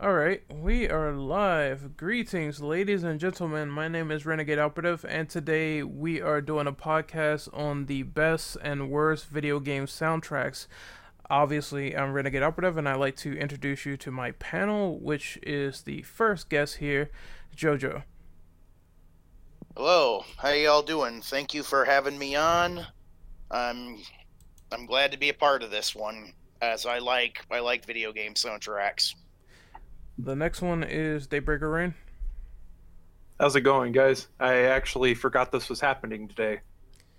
All right, we are live. Greetings, ladies and gentlemen. My name is Renegade Operative, and today we are doing a podcast on the best and worst video game soundtracks. Obviously, I'm Renegade Operative, and I'd like to introduce you to my panel, which is the first guest here, JoJo. Hello, how y'all doing? Thank you for having me on. I'm I'm glad to be a part of this one, as I like I like video game soundtracks. The next one is Daybreaker Rein. How's it going, guys? I actually forgot this was happening today.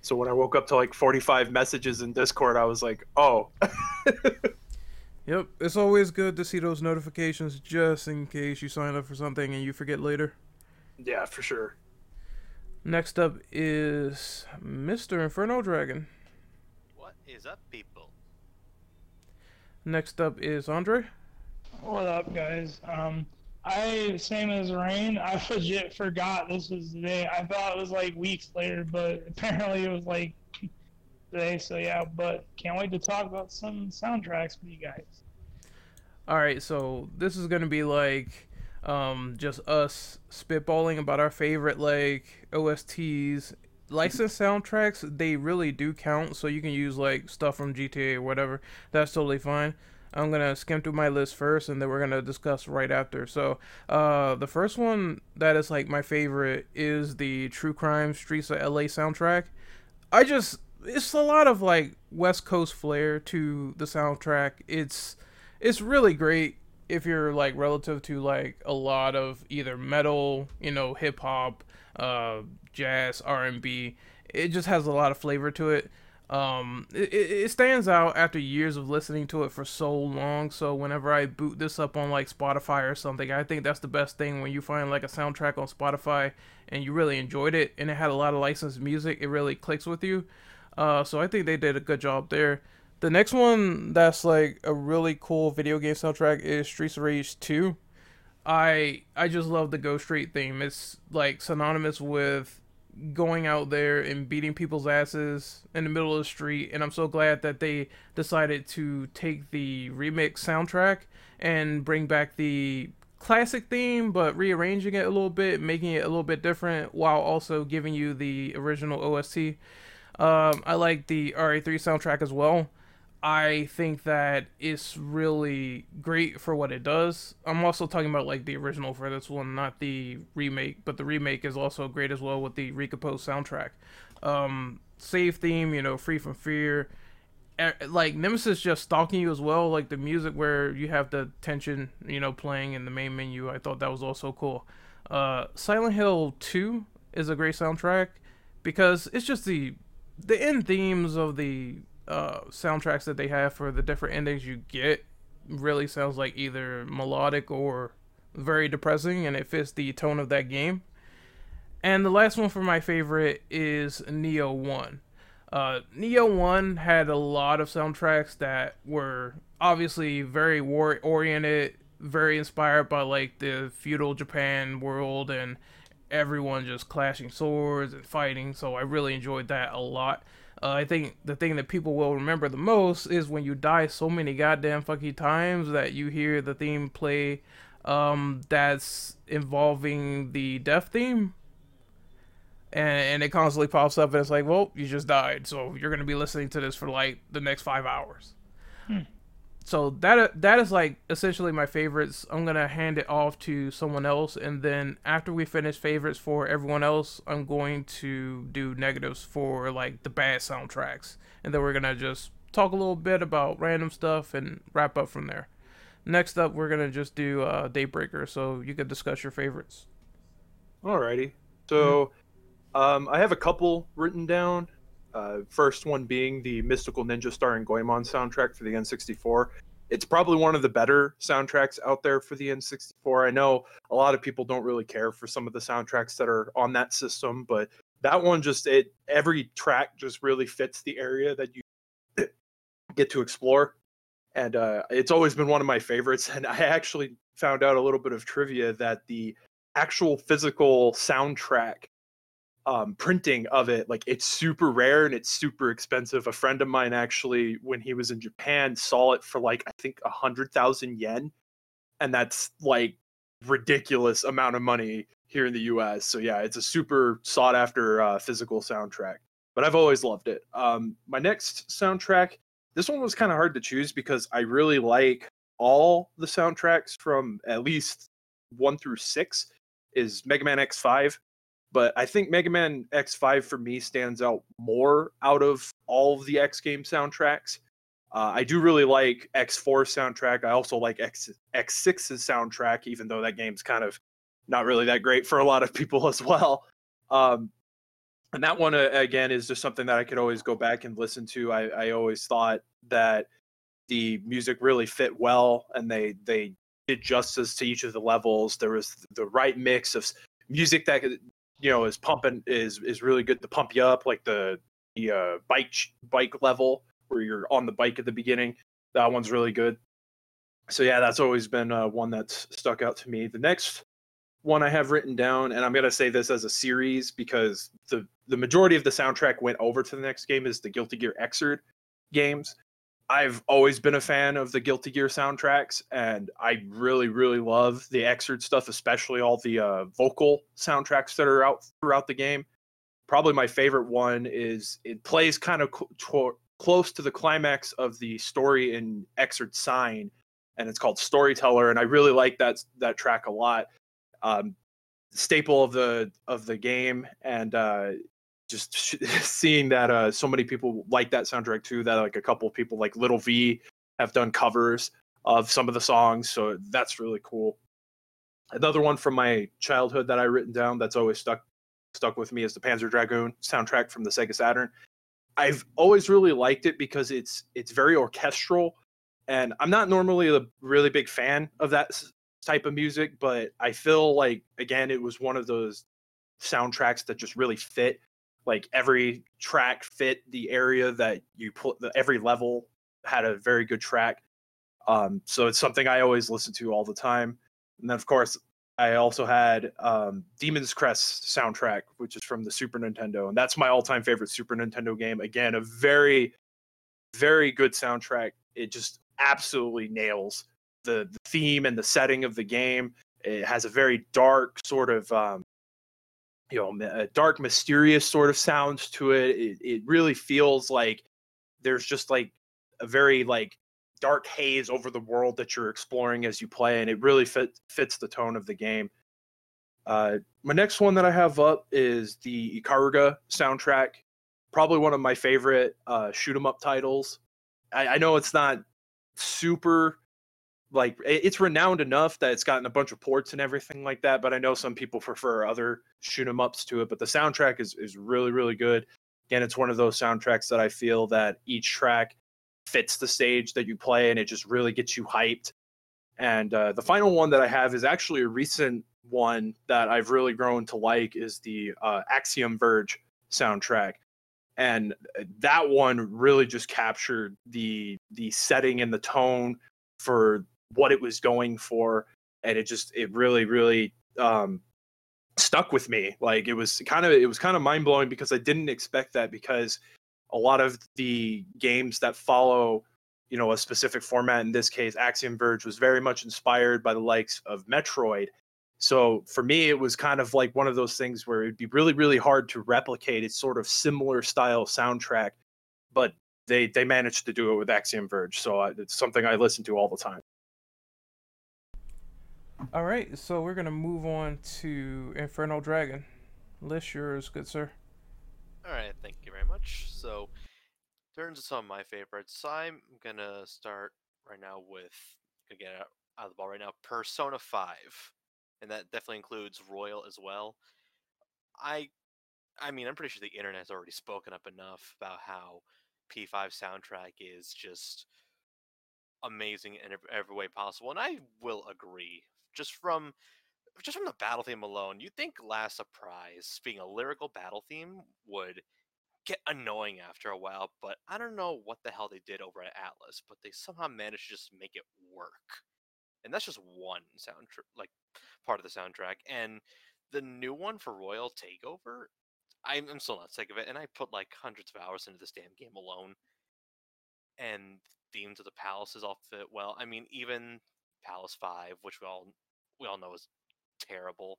So when I woke up to like 45 messages in Discord, I was like, oh. yep, it's always good to see those notifications just in case you sign up for something and you forget later. Yeah, for sure. Next up is Mr. Inferno Dragon. What is up, people? Next up is Andre. What up, guys? Um, I same as Rein. I legit forgot this was the day. I thought it was like weeks later, but apparently it was like today. So yeah, but can't wait to talk about some soundtracks with you guys. All right, so this is gonna be like um, just us spitballing about our favorite like OSTs. Licensed soundtracks, they really do count, so you can use like stuff from GTA or whatever. That's totally fine. I'm gonna skim through my list first, and then we're gonna discuss right after. So, uh, the first one that is like my favorite is the True Crime Streets of LA soundtrack. I just it's a lot of like West Coast flair to the soundtrack. It's it's really great if you're like relative to like a lot of either metal, you know, hip hop, uh, jazz, R and B. It just has a lot of flavor to it um it, it stands out after years of listening to it for so long. So whenever i boot this up on like spotify or something i think that's the best thing when you find like a soundtrack on spotify and you really enjoyed it and it had a lot of licensed music it really clicks with you. Uh so i think they did a good job there. The next one that's like a really cool video game soundtrack is streets of rage 2 i i just love the Go Straight theme. It's like synonymous with going out there and beating people's asses in the middle of the street and i'm so glad that they decided to take the remix soundtrack and bring back the classic theme but rearranging it a little bit making it a little bit different while also giving you the original ost um, i like the RE3 soundtrack as well I think that it's really great for what it does. I'm also talking about like the original for this one, not the remake, but the remake is also great as well with the recomposed soundtrack. Um, save theme, you know, free from fear. Like Nemesis just stalking you as well, like the music where you have the tension, you know, playing in the main menu. I thought that was also cool. Uh, Silent Hill 2 is a great soundtrack because it's just the the end themes of the uh, soundtracks that they have for the different endings you get really sounds like either melodic or very depressing, and it fits the tone of that game. And the last one for my favorite is Nioh 1. Uh, Nioh 1 had a lot of soundtracks that were obviously very war oriented, very inspired by like the feudal Japan world and everyone just clashing swords and fighting. So I really enjoyed that a lot. Uh, I think the thing that people will remember the most is when you die so many goddamn fucking times that you hear the theme play um, that's involving the death theme. And, and it constantly pops up and it's like, well, you just died. So you're going to be listening to this for like the next five hours. Hmm so that that is like essentially my favorites. I'm gonna hand it off to someone else, and then after we finish favorites for everyone else, I'm going to do negatives for like the bad soundtracks, and then we're gonna just talk a little bit about random stuff and wrap up from there. Next up, we're gonna just do uh, Daybreaker, so you can discuss your favorites. Alrighty. So, mm-hmm. um, I have a couple written down. Uh, first one being the Mystical Ninja starring Goemon soundtrack for the N64. It's probably one of the better soundtracks out there for the N64. I know a lot of people don't really care for some of the soundtracks that are on that system, but that one just it every track just really fits the area that you get to explore. And uh, it's always been one of my favorites. And I actually found out a little bit of trivia that the actual physical soundtrack um, printing of it like it's super rare and it's super expensive a friend of mine actually when he was in japan saw it for like i think a hundred thousand yen and that's like ridiculous amount of money here in the U.S. So yeah, it's a super sought after uh, physical soundtrack. But I've always loved it. Um, my next soundtrack, this one was kind of hard to choose because I really like all the soundtracks from at least one through six. Is Mega Man X5, but I think Mega Man X5 for me stands out more out of all of the X game soundtracks. Uh, I do really like X4 soundtrack. I also like X X6's soundtrack, even though that game's kind of not really that great for a lot of people as well. Um, and that one uh, again is just something that I could always go back and listen to. I, I always thought that the music really fit well, and they they did justice to each of the levels. There was the right mix of music that you know is pumping is is really good to pump you up, like the the uh, bike bike level where you're on the bike at the beginning. That one's really good. So yeah, that's always been uh, one that's stuck out to me. The next one I have written down, and I'm gonna say this as a series because the the majority of the soundtrack went over to the next game is the Guilty Gear Xrd games. I've always been a fan of the Guilty Gear soundtracks, and I really, really love the Xrd stuff, especially all the uh, vocal soundtracks that are out throughout the game. Probably my favorite one is it plays kind of cl- close to the climax of the story in Xrd Sign, and it's called Storyteller, and I really like that that track a lot. Um, staple of the of the game, and uh, just seeing that uh, so many people like that soundtrack too. That like a couple of people like Little V have done covers of some of the songs, so that's really cool. Another one from my childhood that I written down that's always stuck stuck with me is the Panzer Dragoon soundtrack from the Sega Saturn. I've always really liked it because it's it's very orchestral, and I'm not normally a really big fan of that type of music, but I feel like again it was one of those soundtracks that just really fit like every track fit the area that you put every level had a very good track. Um, so it's something i always listen to all the time. And then of course i also had um, demon's crest soundtrack which is from the super nintendo and that's my all-time favorite super nintendo game. Again a very very good soundtrack. It just absolutely nails the, the theme and the setting of the game. It has a very dark sort of um, you know a dark mysterious sort of sounds to it. it it really feels like there's just like a very like dark haze over the world that you're exploring as you play and it really fit, fits the tone of the game uh, my next one that i have up is the ikaruga soundtrack probably one of my favorite uh, shoot 'em up titles I, I know it's not super like it's renowned enough that it's gotten a bunch of ports and everything like that but i know some people prefer other shoot 'em ups to it but the soundtrack is, is really really good. Again it's one of those soundtracks that i feel that each track fits the stage that you play and it just really gets you hyped. And uh, the final one that i have is actually a recent one that i've really grown to like is the uh, axiom verge soundtrack. And uh, that one really just captured the the setting and the tone for what it was going for and it just it really really um stuck with me. Like it was kind of it was kind of mind-blowing because i didn't expect that because a lot of the games that follow you know a specific format in this case axiom verge was very much inspired by the likes of metroid. So for me it was kind of like one of those things where it'd be really really hard to replicate its sort of similar style soundtrack but they they managed to do it with axiom verge. So it's something i listen to all the time all right, so we're gonna move on to Inferno Dragon. List yours, good sir. All right, thank you very much. So, turns to some of my favorites. I'm gonna start right now with gonna get out of the ball right now. Persona Five, and that definitely includes Royal as well. I, I mean, I'm pretty sure the internet has already spoken up enough about how P5 soundtrack is just amazing in every way possible, and I will agree just from just from the battle theme alone, you'd think Last Surprise, being a lyrical battle theme, would get annoying after a while, but I don't know what the hell they did over at Atlus, but they somehow managed to just make it work. And that's just one soundtrack, like part of the soundtrack. And the new one for Royal Takeover, I'm, I'm still not sick of it, and I put like hundreds of hours into this damn game alone. And themes of the palaces all fit well. I mean, even Palace Five, which we all we all know is terrible,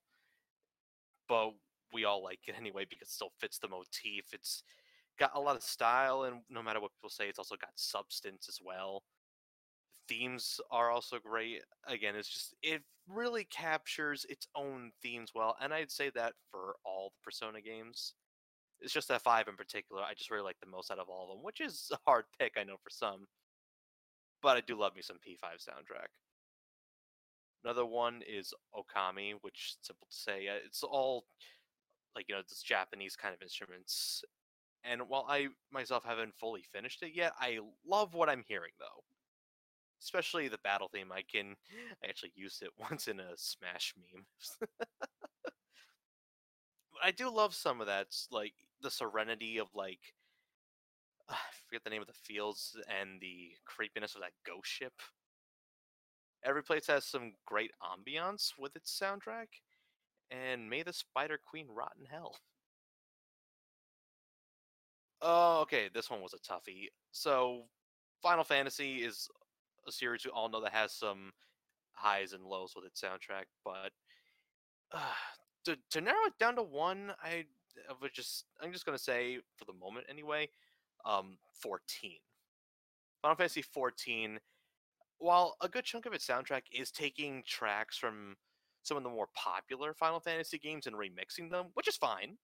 but we all like it anyway because it still fits the motif. It's got a lot of style, and no matter what people say, it's also got substance as well. Themes are also great. Again, it's just it really captures its own themes well, and I'd say that for all the Persona games. It's just that five in particular, I just really like the most out of all of them, which is a hard pick, I know for some. But I do love me some P5 soundtrack. Another one is Okami, which simple to say, uh, it's all like you know this Japanese kind of instruments. And while I myself haven't fully finished it yet, I love what I'm hearing though. Especially the battle theme. I can I actually used it once in a Smash meme. I do love some of that, like the serenity of like I forget the name of the fields and the creepiness of that ghost ship. Every place has some great ambiance with its soundtrack, and may the Spider Queen rot in hell. Oh, okay, this one was a toughie. So, Final Fantasy is a series we all know that has some highs and lows with its soundtrack, but uh, to to narrow it down to one, I, I would just I'm just gonna say for the moment anyway, um, 14. Final Fantasy 14. While a good chunk of its soundtrack is taking tracks from some of the more popular Final Fantasy games and remixing them, which is fine.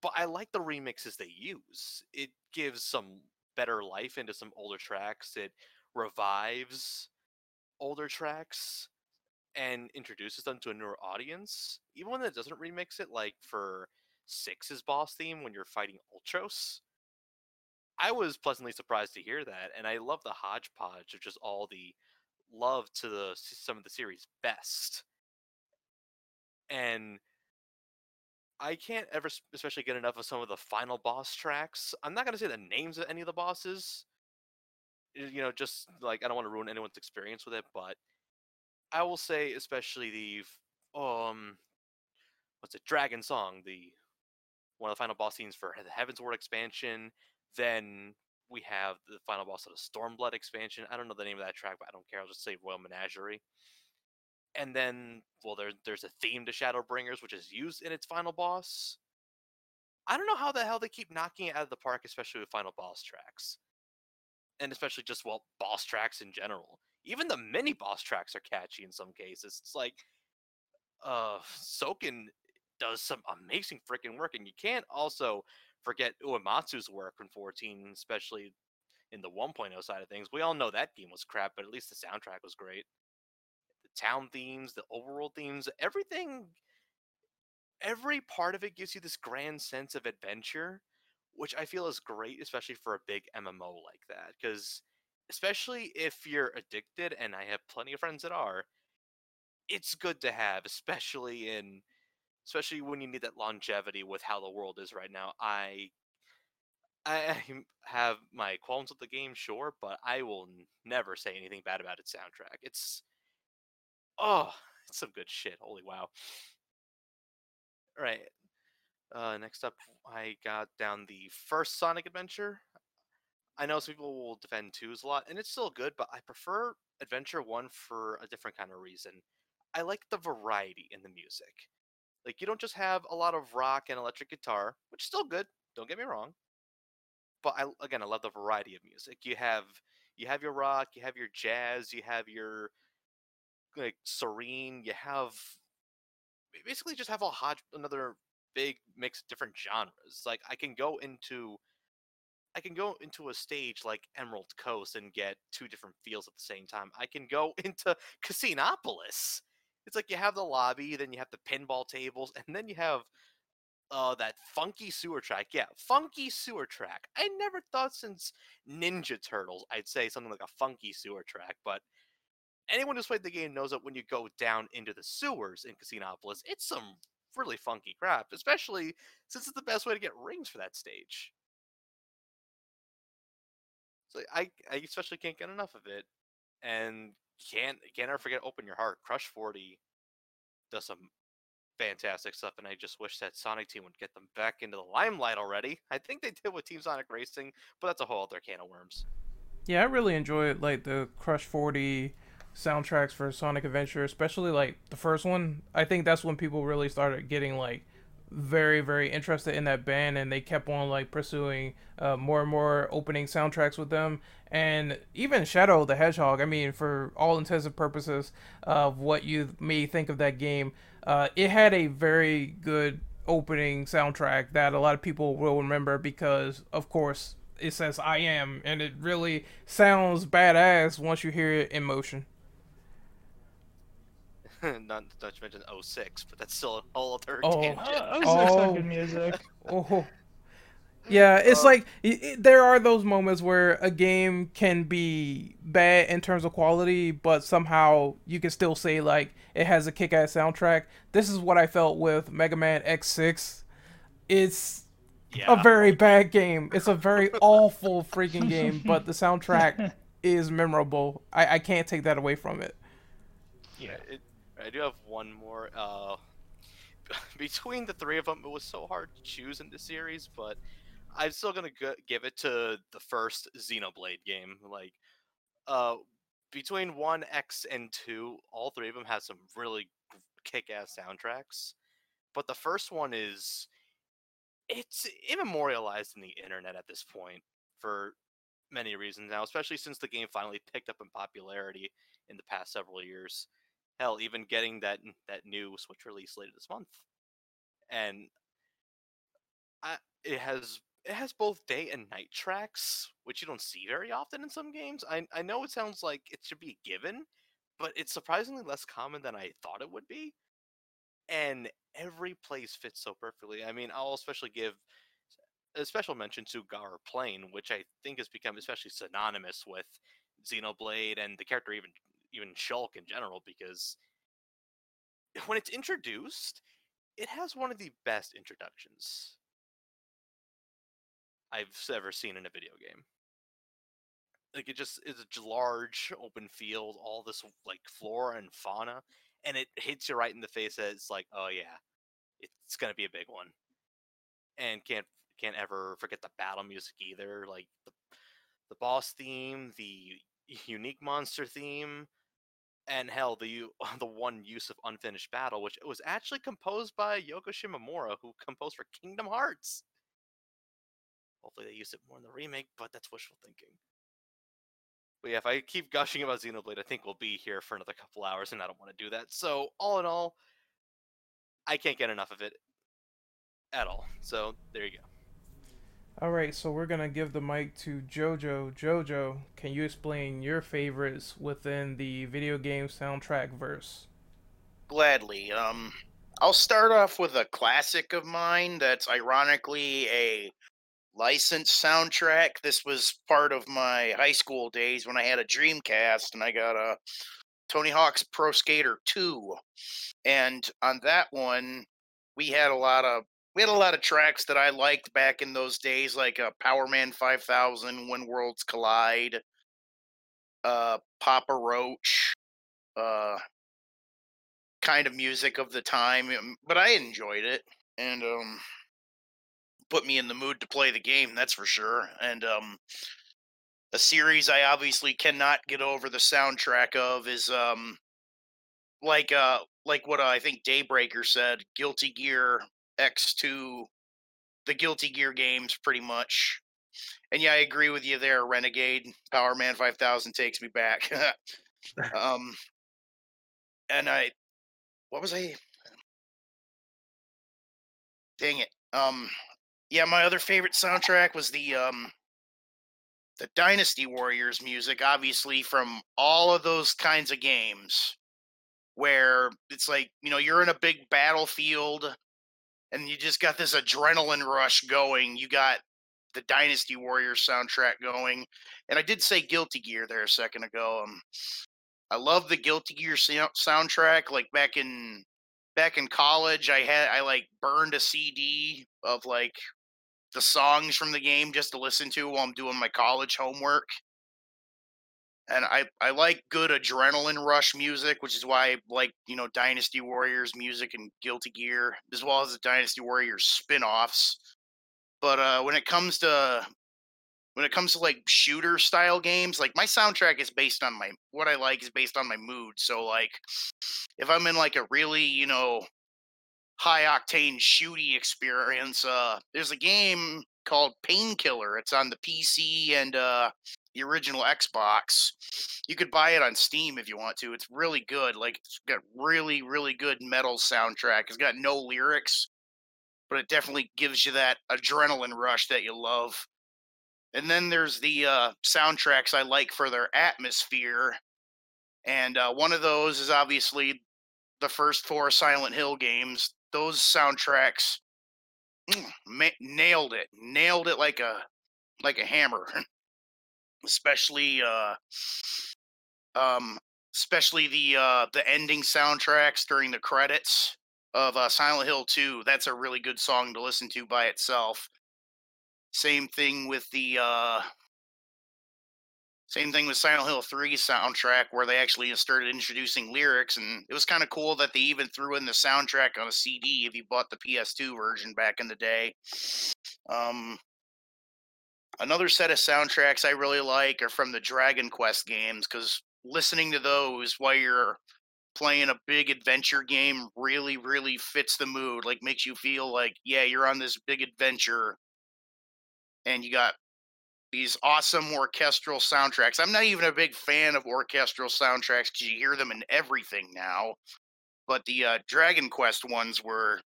But I like the remixes they use. It gives some better life into some older tracks. It revives older tracks and introduces them to a newer audience. Even when it doesn't remix it, like for Six's boss theme when you're fighting Ultros. I was pleasantly surprised to hear that, and I love the hodgepodge of just all the love to the some of the series best. And I can't ever especially get enough of some of the final boss tracks. I'm not gonna say the names of any of the bosses. You know, just like I don't want to ruin anyone's experience with it, but I will say especially the um what's it, Dragon Song, the one of the final boss scenes for the Heavensward expansion. Then we have the final boss of the Stormblood expansion. I don't know the name of that track, but I don't care. I'll just say Royal Menagerie. And then, well, there, there's a theme to Shadowbringers, which is used in its final boss. I don't know how the hell they keep knocking it out of the park, especially with final boss tracks. And especially just, well, boss tracks in general. Even the mini boss tracks are catchy in some cases. It's like, uh, Soken does some amazing freaking work, and you can't also forget Uematsu's work in 14, especially in the 1.0 side of things. We all know that game was crap, but at least the soundtrack was great. The town themes, the overworld themes, everything, every part of it gives you this grand sense of adventure, which I feel is great, especially for a big MMO like that. Because, especially if you're addicted, and I have plenty of friends that are, it's good to have, especially in especially when you need that longevity with how the world is right now. I I have my qualms with the game, sure, but I will never say anything bad about its soundtrack. It's oh, it's some good shit. Holy wow. All right. Uh, next up, I got down the first Sonic Adventure. I know some people will defend twos a lot, and it's still good, but I prefer Adventure One for a different kind of reason. I like the variety in the music. Like you don't just have a lot of rock and electric guitar, which is still good. Don't get me wrong. But I again, I love the variety of music. You have you have your rock, you have your jazz, you have your like serene, you have basically just have a hodge another big mix of different genres. Like I can go into I can go into a stage like Emerald Coast and get two different feels at the same time. I can go into Casinopolis. It's like you have the lobby, then you have the pinball tables, and then you have uh that funky sewer track. Yeah, funky sewer track. I never thought since Ninja Turtles I'd say something like a funky sewer track, but anyone who's played the game knows that when you go down into the sewers in Casinopolis, it's some really funky crap, especially since it's the best way to get rings for that stage. So I, I especially can't get enough of it, and can't can't ever forget Open Your Heart. Crush Forty does some fantastic stuff, and I just wish that Sonic Team would get them back into the limelight already. I think they did with Team Sonic Racing, but that's a whole other can of worms. Yeah, I really enjoyed like the Crush 40 soundtracks for Sonic Adventure, especially like the first one. I think that's when people really started getting like very very interested in that band and they kept on like pursuing uh, more and more opening soundtracks with them. And even shadow the hedgehog i mean for all intents and purposes of what you may think of that game uh, it had a very good opening soundtrack that a lot of people will remember because of course it says i am and it really sounds badass once you hear it in motion not, not to mention 06, but that's still a whole other Oh. tangent. Uh, Oh. oh. good music. Oh. Yeah, it's Uh, like i i there are those moments where a game can be bad in terms of quality, but somehow you can still say like it has a kick-ass soundtrack. This is what I felt with Mega Man X6. It's yeah. a very bad game. It's a very awful freaking game, but the soundtrack is memorable. I, I can't take that away from it. Yeah, it, I do have one more. Uh, between the three of them, it was so hard to choose in the series, but I'm still gonna give it to the first Xenoblade game. Like, uh, between one X and two, all three of them have some really kick-ass soundtracks. But the first one is, it's immemorialized in the internet at this point for many reasons now, especially since the game finally picked up in popularity in the past several years hell even getting that that new switch release later this month. And I, it has it has both day and night tracks which you don't see very often in some games. I, I know it sounds like it should be a given but it's surprisingly less common than i thought it would be. And every place fits so perfectly. I mean i'll especially give a special mention to Gaur Plain, which I think has become especially synonymous with Xenoblade and the character even even Shulk in general because when it's introduced, it has one of the best introductions I've ever seen in a video game. Like it just is a large open field, all this like flora and fauna, and it hits you right in the face. That it's like, oh yeah, it's gonna be a big one, and can't can't ever forget the battle music either. Like the the boss theme, the unique monster theme, and hell, the the one use of unfinished battle, which was actually composed by Yoko Shimomura, who composed for Kingdom Hearts. Hopefully, they use it more in the remake, but that's wishful thinking. But yeah, if I keep gushing about Xenoblade, I think we'll be here for another couple hours, and I don't want to do that. So, all in all, I can't get enough of it at all. So, there you go. All right, so we're gonna give the mic to Jojo. Jojo, can you explain your favorites within the video game soundtrack verse? Gladly. Um, I'll start off with a classic of mine that's ironically a licensed soundtrack. This was part of my high school days when I had a Dreamcast and I got a Tony Hawk's Pro Skater 2. And on that one, we had a lot of we had a lot of tracks that I liked back in those days, like uh, Powerman 5000, When Worlds Collide, uh, Papa Roach, uh, kind of music of the time. um, But I enjoyed it, and um, put me in the mood to play the game. That's for sure. And um, a series I obviously cannot get over the soundtrack of is um, like uh, like what I think Daybreaker said, Guilty Gear X2, the Guilty Gear games, pretty much. And yeah, I agree with you there, Renegade. Powerman 5000 takes me back. um, and I, what was I? Dang it. Um, yeah, my other favorite soundtrack was the um, the Dynasty Warriors music, obviously from all of those kinds of games, where it's like you know you're in a big battlefield, and you just got this adrenaline rush going. You got the Dynasty Warriors soundtrack going, and I did say Guilty Gear there a second ago. Um, I love the Guilty Gear sou- soundtrack. Like back in back in college, I had I like burned a CD of like the songs from the game just to listen to while I'm doing my college homework. And I I like good adrenaline rush music, which is why I like you know Dynasty Warriors music and Guilty Gear, as well as the Dynasty Warriors spin-offs. But uh, when it comes to when it comes to like shooter style games, like my soundtrack is based on my what I like is based on my mood. So like if I'm in like a really, you know, high octane shooty experience, uh there's a game called Painkiller. It's on the PC and uh the original Xbox. You could buy it on Steam if you want to. It's really good. Like it's got really really good metal soundtrack. It's got no lyrics, but it definitely gives you that adrenaline rush that you love. And then there's the uh, soundtracks I like for their atmosphere. And uh, one of those is obviously the first four Silent Hill games. Those soundtracks mm, ma- nailed it, nailed it like a like a hammer. especially uh, um, especially the uh, the ending soundtracks during the credits of uh, Silent Hill 2. That's a really good song to listen to by itself. Same thing with the uh same thing with Silent Hill 3 soundtrack where they actually started introducing lyrics and it was kind of cool that they even threw in the soundtrack on a CD if you bought the PS2 version back in the day. Um another set of soundtracks I really like are from the Dragon Quest games cuz listening to those while you're playing a big adventure game really really fits the mood like makes you feel like yeah you're on this big adventure and you got these awesome orchestral soundtracks. I'm not even a big fan of orchestral soundtracks because you hear them in everything now, but the uh, Dragon Quest ones were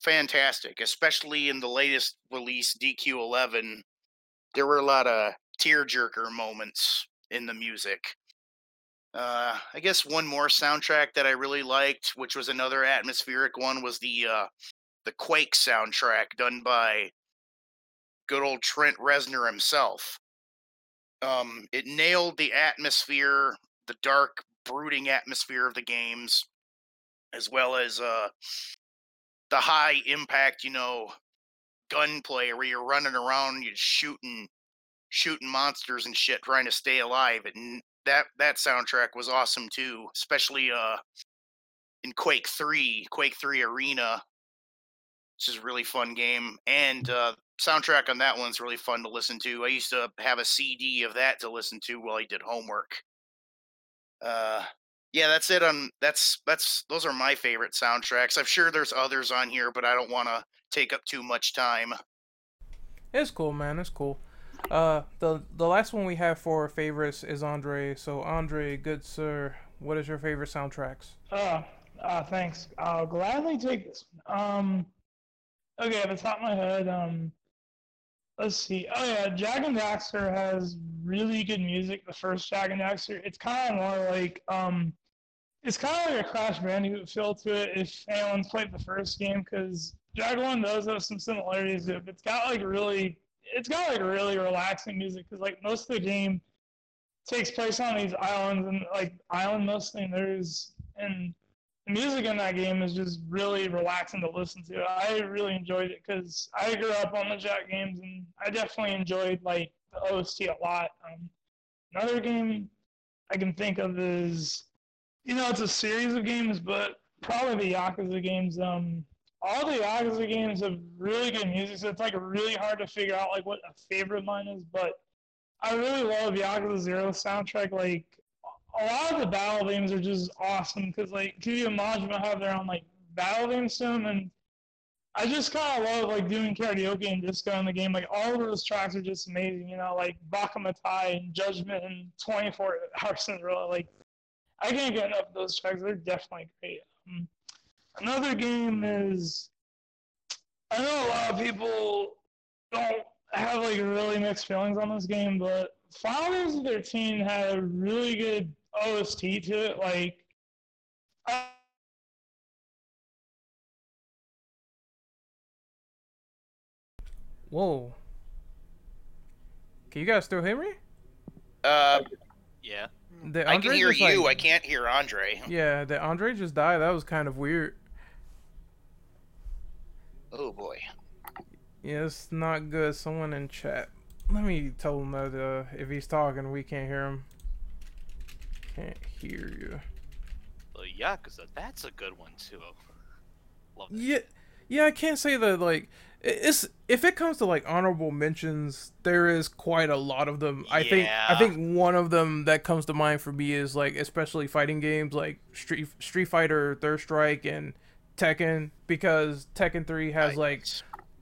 fantastic, especially in the latest release, DQ11. There were a lot of tearjerker moments in the music. Uh, I guess one more soundtrack that I really liked, which was another atmospheric one, was the uh, the Quake soundtrack done by good old Trent Reznor himself. Um, it nailed the atmosphere, the dark, brooding atmosphere of the games, as well as uh, the high impact, you know, gunplay where you're running around, you're shooting, shooting monsters and shit, trying to stay alive. And that that soundtrack was awesome too, especially uh, in Quake Three, Quake Three Arena, which is a really fun game, and uh, soundtrack on that one's really fun to listen to. I used to have a CD of that to listen to while I did homework. Uh, yeah, that's it. On that's that's those are my favorite soundtracks. I'm sure there's others on here, but I don't want to take up too much time. It's cool, man. It's cool. Uh, the the last one we have for favorites is Andre. So Andre, good sir, what is your favorite soundtracks? Uh, uh thanks. I'll gladly take this. Um, okay, at the top of my head, um, let's see. Oh yeah, Jak and Daxter has really good music. The first Jak and Daxter, it's kind of more like um, it's kind of like a Crash Bandicoot feel to it. If anyone's played the first game, because Jak One does have some similarities to it. But it's got like really, it's got like really relaxing music because like most of the game takes place on these islands and like island mostly. And there's and the music in that game is just really relaxing to listen to. I really enjoyed it because I grew up on the Jak games and I definitely enjoyed like the OST a lot. Um, another game I can think of is, you know, it's a series of games, but probably the Yakuza games. Um, all the Yakuza games have really good music, so it's like really hard to figure out like what a favorite of mine is. But I really love Yakuza Zero soundtrack. Like a lot of the battle themes are just awesome because like Kiryu and Majima have their own like battle theme system and I just kind of love like doing karaoke and disco in the game. Like all of those tracks are just amazing, you know, like Baka Mitai and Judgment and 24 Hours in Row. Like I can't get enough of those tracks. They're definitely great. Um, another game is I know a lot of people don't have like really mixed feelings on this game, but Final Fantasy 13 had a really good OST to it. Like, I, Whoa. Can you guys still hear me? Uh, Yeah. The I can Andre hear you. like- I can't hear Andre. Yeah, the Andre just died. That was kind of weird. Oh boy. Yeah, it's not good. Someone in chat. Let me tell him that uh, if he's talking, we can't hear him. Can't hear you. The Yakuza, that's a good one too. Love that. Yeah, Yeah, I can't say that like it's if it comes to like honorable mentions, there is quite a lot of them. I think I think one of them that comes to mind for me is like especially fighting games like Street Street Fighter, Third Strike, and Tekken because Tekken Three has like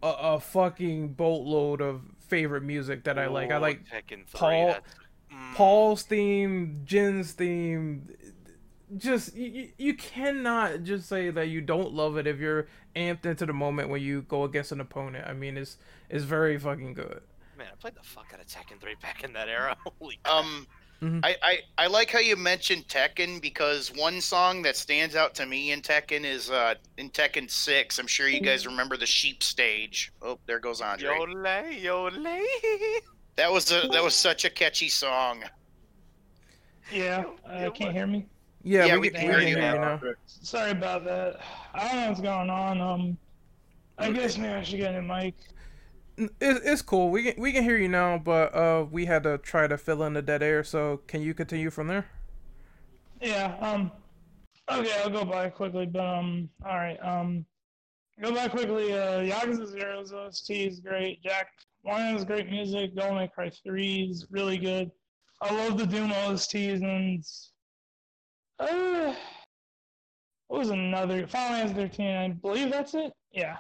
a, a fucking boatload of favorite music that I like. I like Tekken 3. Paul- that's- mm, Paul's theme, Jin's theme. Just you, you- you cannot just say that you don't love it if you're amped into the moment when you go against an opponent. I mean, it's it's very fucking good. Man, I played the fuck out of Tekken 3 back in that era. Holy crap. Um, Mhm. I, I I like how you mentioned Tekken because one song that stands out to me in Tekken is uh in Tekken Six. I'm sure you guys remember the sheep stage. Oh, there goes Andre. Yole, yole. That was a that was such a catchy song. Yeah, uh, can't hear me. Yeah, Yeah, we, we can, hear you now. Sorry about that. I don't know what's going on. Um, I guess maybe I should get a mic. It, it's cool. We can we can hear you now, but uh, we had to try to fill in the dead air. So can you continue from there? Yeah. Um. Okay, I'll go by quickly, but um. All right. Um. Go by quickly. Uh, Yakuza Zero's OST is great. Jak One has great music. Devil May Cry Three is really good. I love the Doom OSTs and. Uh, what was another? Final Fantasy 13. I believe that's it. Yeah.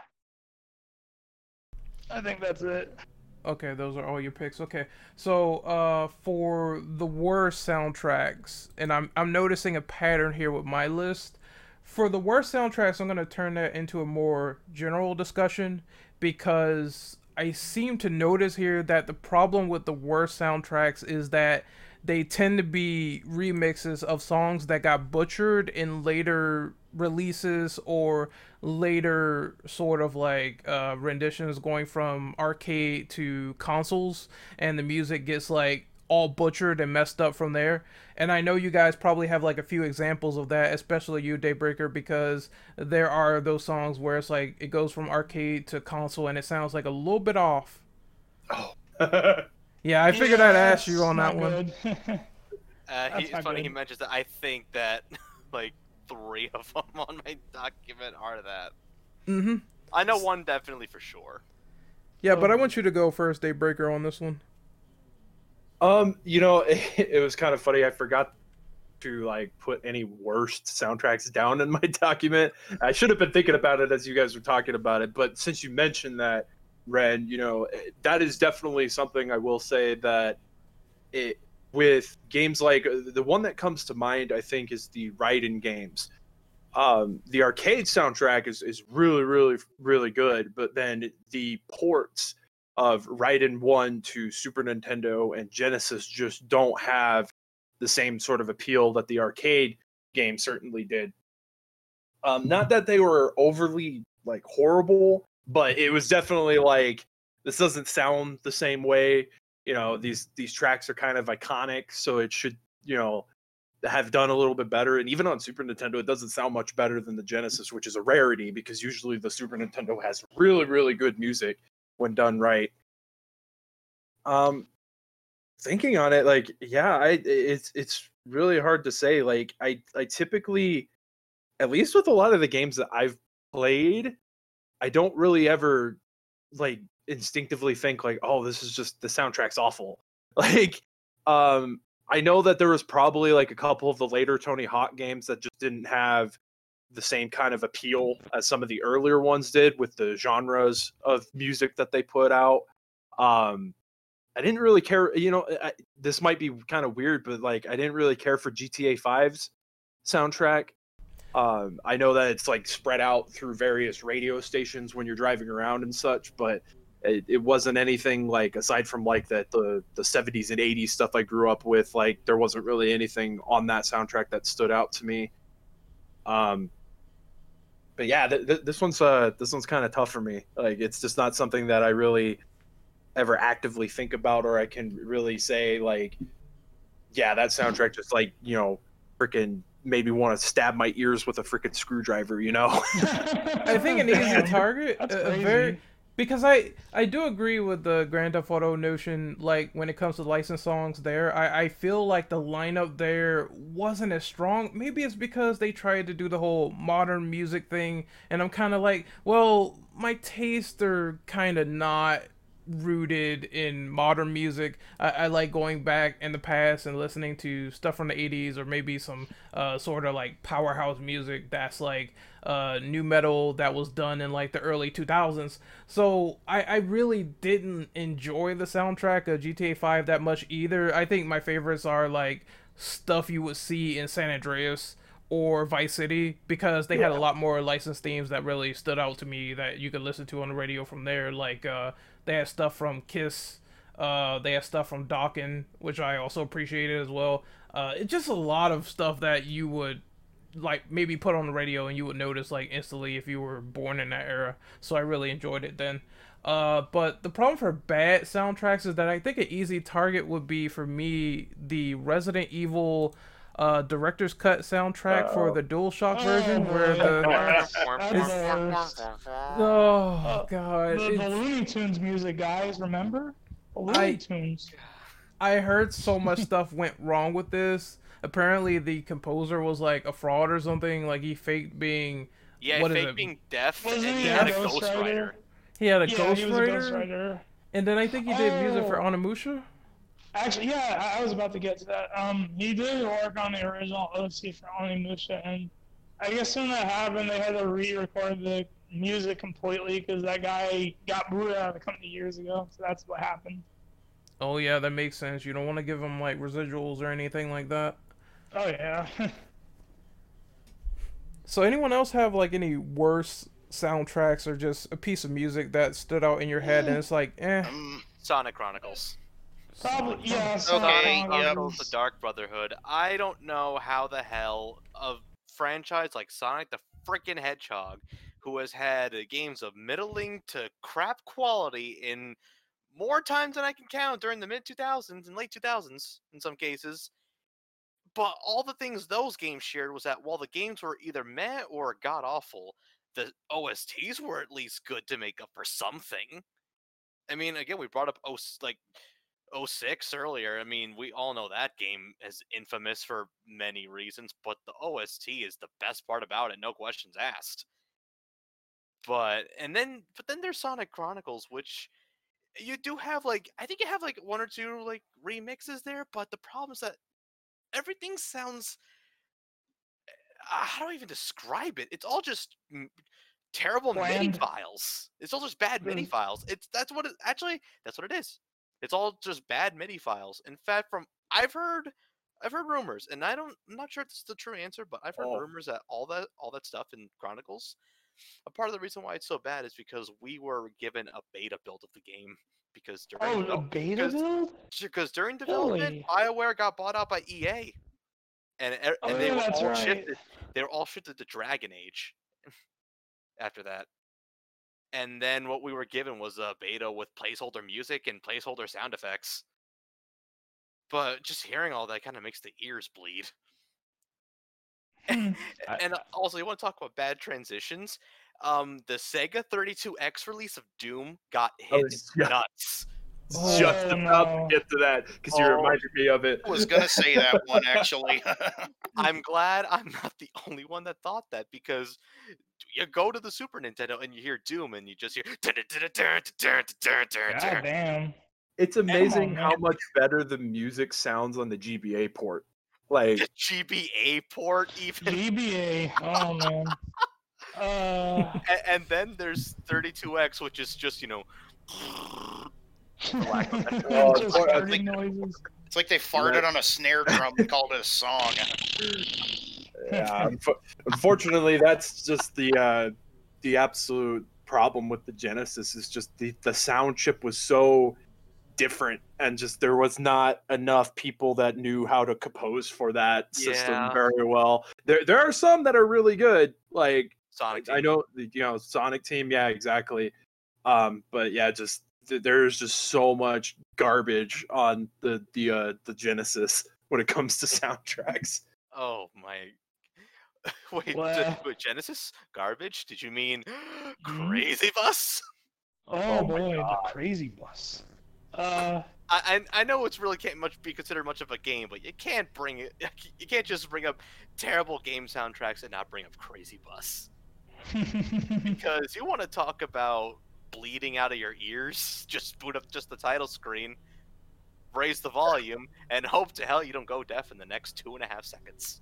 I think that's it. Okay, those are all your picks. Okay, so uh, for the worst soundtracks, and I'm I'm noticing a pattern here with my list. For the worst soundtracks, I'm gonna turn that into a more general discussion because I seem to notice here that the problem with the worst soundtracks is that they tend to be remixes of songs that got butchered in later releases or later sort of like uh, renditions going from arcade to consoles and the music gets like all butchered and messed up from there and i know you guys probably have like a few examples of that especially you daybreaker because there are those songs where it's like it goes from arcade to console and it sounds like a little bit off Oh. yeah i figured Yeah, i'd ask you on that not one good. Uh, he, That's it's not funny he good. mentions that. I think that like three of them on my document are that. mm-hmm I know one definitely for sure. yeah but i want you to go first daybreaker on this one Um, you know, it, it was kind of funny. I forgot to like put any worst soundtracks down in my document. I should have been thinking about it as you guys were talking about it. But since you mentioned that, Ren, you know, eh, that is definitely something I will say that it with games like uh, the one that comes to mind, I think, is the Raiden games. Um, the arcade soundtrack is, is really, really, really good, but then the ports of Raiden 1 to Super Nintendo and Genesis just don't have the same sort of appeal that the arcade game certainly did. Um, not that they were overly like horrible, but it was definitely like this doesn't sound the same way. You know, these these tracks are kind of iconic, so it should, you know, have done a little bit better. And even on Super Nintendo, it doesn't sound much better than the Genesis, which is a rarity because usually the Super Nintendo has really, really good music when done right. Um, thinking on it, like, yeah, I it's it's really hard to say. Like, I I typically, at least with a lot of the games that I've played, I don't really ever like instinctively think like, oh, this is just the soundtrack's awful. Like, um, I know that there was probably like a couple of the later Tony Hawk games that just didn't have the same kind of appeal as some of the earlier ones did with the genres of music that they put out. Um, I didn't really care, you know, I, this might be kind of weird, but like I didn't really care for GTA 5's soundtrack. Um, I know that it's like spread out through various radio stations when you're driving around and such, but it, it wasn't anything like aside from like that the the 70s and 80s stuff I grew up with. Like there wasn't really anything on that soundtrack that stood out to me. Um, but yeah, th- th- this one's uh this one's kind of tough for me. Like it's just not something that I really ever actively think about or I can really say like yeah, that soundtrack just like, you know, freaking made me want to stab my ears with a freaking screwdriver, you know. I think an easy target, That's a, a very because I I do agree with the Grand Theft Auto notion. Like when it comes to licensed songs, there I I feel like the lineup there wasn't as strong. Maybe it's because they tried to do the whole modern music thing, and I'm kind of like, well, my tastes are kind of not rooted in modern music. I, I, like going back in the past and listening to stuff from the 80s or maybe some uh, sort of like powerhouse music that's like uh, nu metal that was done in like the early 2000s. So I, I really didn't enjoy the soundtrack of GTA 5 that much either. I think my favorites are like stuff you would see in San Andreas or Vice City because they yeah. had a lot more licensed themes that really stood out to me that you could listen to on the radio from there. Like uh, they had stuff from Kiss. Uh, they had stuff from Dokken, which I also appreciated as well. Uh, it's just a lot of stuff that you would like maybe put on the radio and you would notice like instantly if you were born in that era. So I really enjoyed it then. Uh, but the problem for bad soundtracks is that I think an easy target would be for me the Resident Evil uh, director's cut soundtrack Uh-oh. for the DualShock oh, version, where the oh god, the, the, Looney Tunes music, guys, remember? The Looney Tunes. I heard so much stuff went wrong with this. Apparently, the composer was like a fraud or something. Like he faked being yeah, what faked being deaf, and he had a ghostwriter. He had a yeah, ghostwriter. And then I think he did oh. music for oh. Onimusha. Actually, yeah, I was about to get to that. Um, he did work on the original OC for Onimusha, and I guess when that happened, they had to re-record the music completely because that guy got booted out of the company years ago. So that's what happened. Oh yeah, that makes sense. You don't want to give him like residuals or anything like that. Oh yeah. so anyone else have like any worse soundtracks or just a piece of music that stood out in your head and it's like, eh? Um, Sonic Chronicles. Probably, yeah. Okay, yep. the Dark Brotherhood. I don't know how the hell a franchise like Sonic the freaking Hedgehog, who has had games of middling to crap quality in more times than I can count during the mid 2000s and late 2000s in some cases. But all the things those games shared was that while the games were either meh or god awful, the OSTs were at least good to make up for something. I mean, again, we brought up oh, like 06 earlier. I mean, we all know that game is infamous for many reasons, but the OST is the best part about it, no questions asked. But and then but then there's Sonic Chronicles, which you do have like I think you have like one or two like remixes there, but the problem is that everything sounds how do I even describe it? It's all just terrible Bland. MIDI files. It's all just bad MIDI mm. files. It's that's what it actually that's what it is. It's all just bad MIDI files. In fact, from I've heard I've heard rumors, and I don't I'm not sure if it's the true answer, but I've heard oh. rumors that all that all that stuff in Chronicles, a part of the reason why it's so bad is because we were given a beta build of the game because during oh, a beta build because during development Holy. Bioware got bought out by EA, and and oh, they were all right. shifted they were all shifted to Dragon Age after that and then what we were given was a beta with placeholder music and placeholder sound effects. But just hearing all that kind of makes the ears bleed. and, hmm. and also, you want to talk about bad transitions? Um, the Sega 32X release of Doom got oh, hit oh, nuts. Oh, just about no. to get to that because you oh, reminded me of it. I was gonna say that one actually. I'm glad I'm not the only one that thought that because you go to the Super Nintendo and you hear Doom and you just hear. God damn. It's amazing how much better the music sounds on the GBA port. Like the GBA port, even GBA. Oh man. Uh... And, and then there's 32X, which is just you know. Oh, it's, like, it's like they farted on a snare drum and called it a song yeah, unfortunately, that's just the uh, the absolute problem with the Genesis is just the the sound chip was so different and just there was not enough people that knew how to compose for that system yeah. very well. There there are some that are really good, like Sonic. Team. I know you know Sonic Team, yeah, exactly. Um, but yeah, just there's just so much garbage on the the uh, the Genesis when it comes to soundtracks. Oh my wait, wait, Genesis garbage? Did you mean mm-hmm. Crazy Bus? Oh, Oh my boy, God. the crazy bus. Uh, I, I I know it's really can't much be considered much of a game, but you can't bring it. You can't just bring up terrible game soundtracks and not bring up Crazy Bus because you want to talk about bleeding out of your ears. Just boot up just the title screen, raise the volume, and hope to hell you don't go deaf in the next two and a half seconds.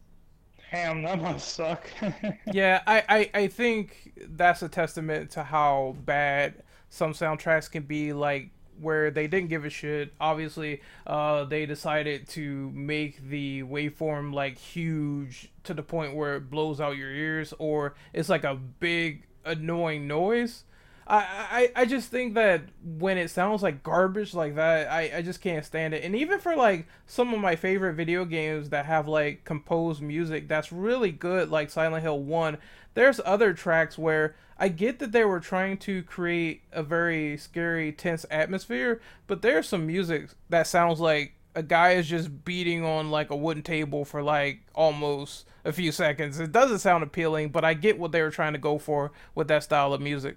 damn, that must suck. Yeah, I, I, I think that's a testament to how bad some soundtracks can be. Like where they didn't give a shit. Obviously, uh, they decided to make the waveform like huge to the point where it blows out your ears, or it's like a big annoying noise. I, I, I just think that when it sounds like garbage like that, I, I just can't stand it. And even for like some of my favorite video games that have like composed music that's really good, like Silent Hill 1, there's other tracks where I get that they were trying to create a very scary, tense atmosphere, but there's some music that sounds like a guy is just beating on like a wooden table for like almost a few seconds. It doesn't sound appealing, but I get what they were trying to go for with that style of music.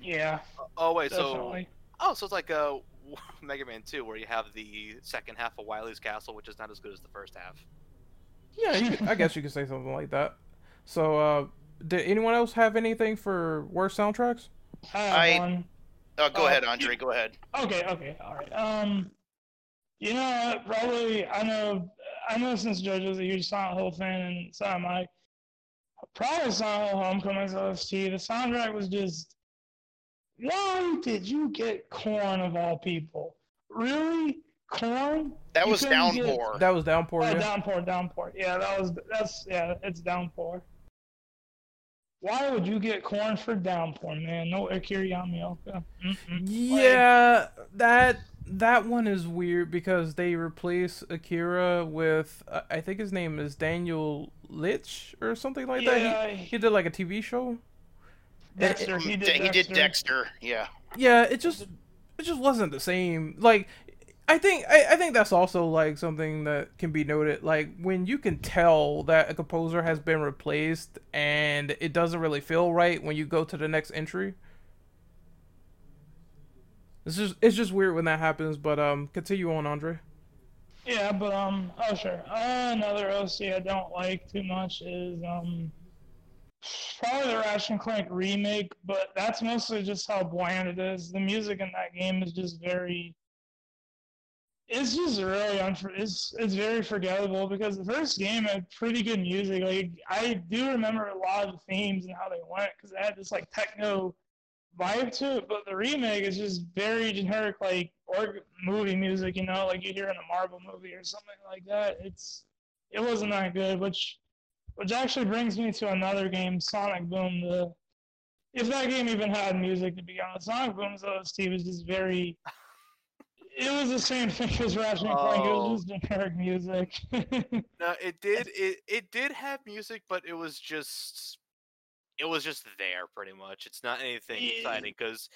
Yeah, Oh wait, so oh, so it's like a Mega Man 2, where you have the second half of Wily's Castle, which is not as good as the first half. Yeah, you, I guess you could say something like that. So, uh, did anyone else have anything for worst soundtracks? I have I- one. Uh, go Uh, ahead, Andre. Go ahead. Okay, okay, all right. Um, you know, probably I know, I know since JoJo's a huge Silent Hill fan, and so am I. Probably Silent Hill Homecoming's OST. The soundtrack was just. Why did you get Korn of all people? Really, Korn? That You was couldn't get- Downpour. That was Downpour. Oh, yeah. downpour, downpour. Yeah, that was that's yeah, it's downpour. Why would you get Korn for downpour, man? No Akira Yamaoka. Mm-mm. Yeah, that that one is weird because they replace Akira with uh, I think his name is Daniel Licht or something like that. Yeah, He, he did like a TV show. Dexter. He did De- Dexter. he did Dexter. Yeah. Yeah, it just it just wasn't the same. Like I think I, I think that's also like something that can be noted. Like when you can tell that a composer has been replaced and it doesn't really feel right when you go to the next entry. It's just it's just weird when that happens, but um continue on, Andre. Yeah, but um, oh sure. Uh, another OC I don't like too much is um, probably the Ratchet and Clank remake, but that's mostly just how bland it is. The music in that game is just very. It's just really unfor- it's it's very forgettable because the first game had pretty good music. Like I do remember a lot of the themes and how they went because it had this like techno vibe to it, but the remake is just very generic, like or movie music, you know, like you hear in a Marvel movie or something like that. It's it wasn't that good, which which actually brings me to another game, Sonic Boom. The if that game even had music to be honest, Sonic Boom's OST was just very. It was the same thing as Ratchet and Clank. It Oh. was just generic music. No, it did. It it did have music, but it was just it was just there pretty much. It's not anything Yeah. exciting because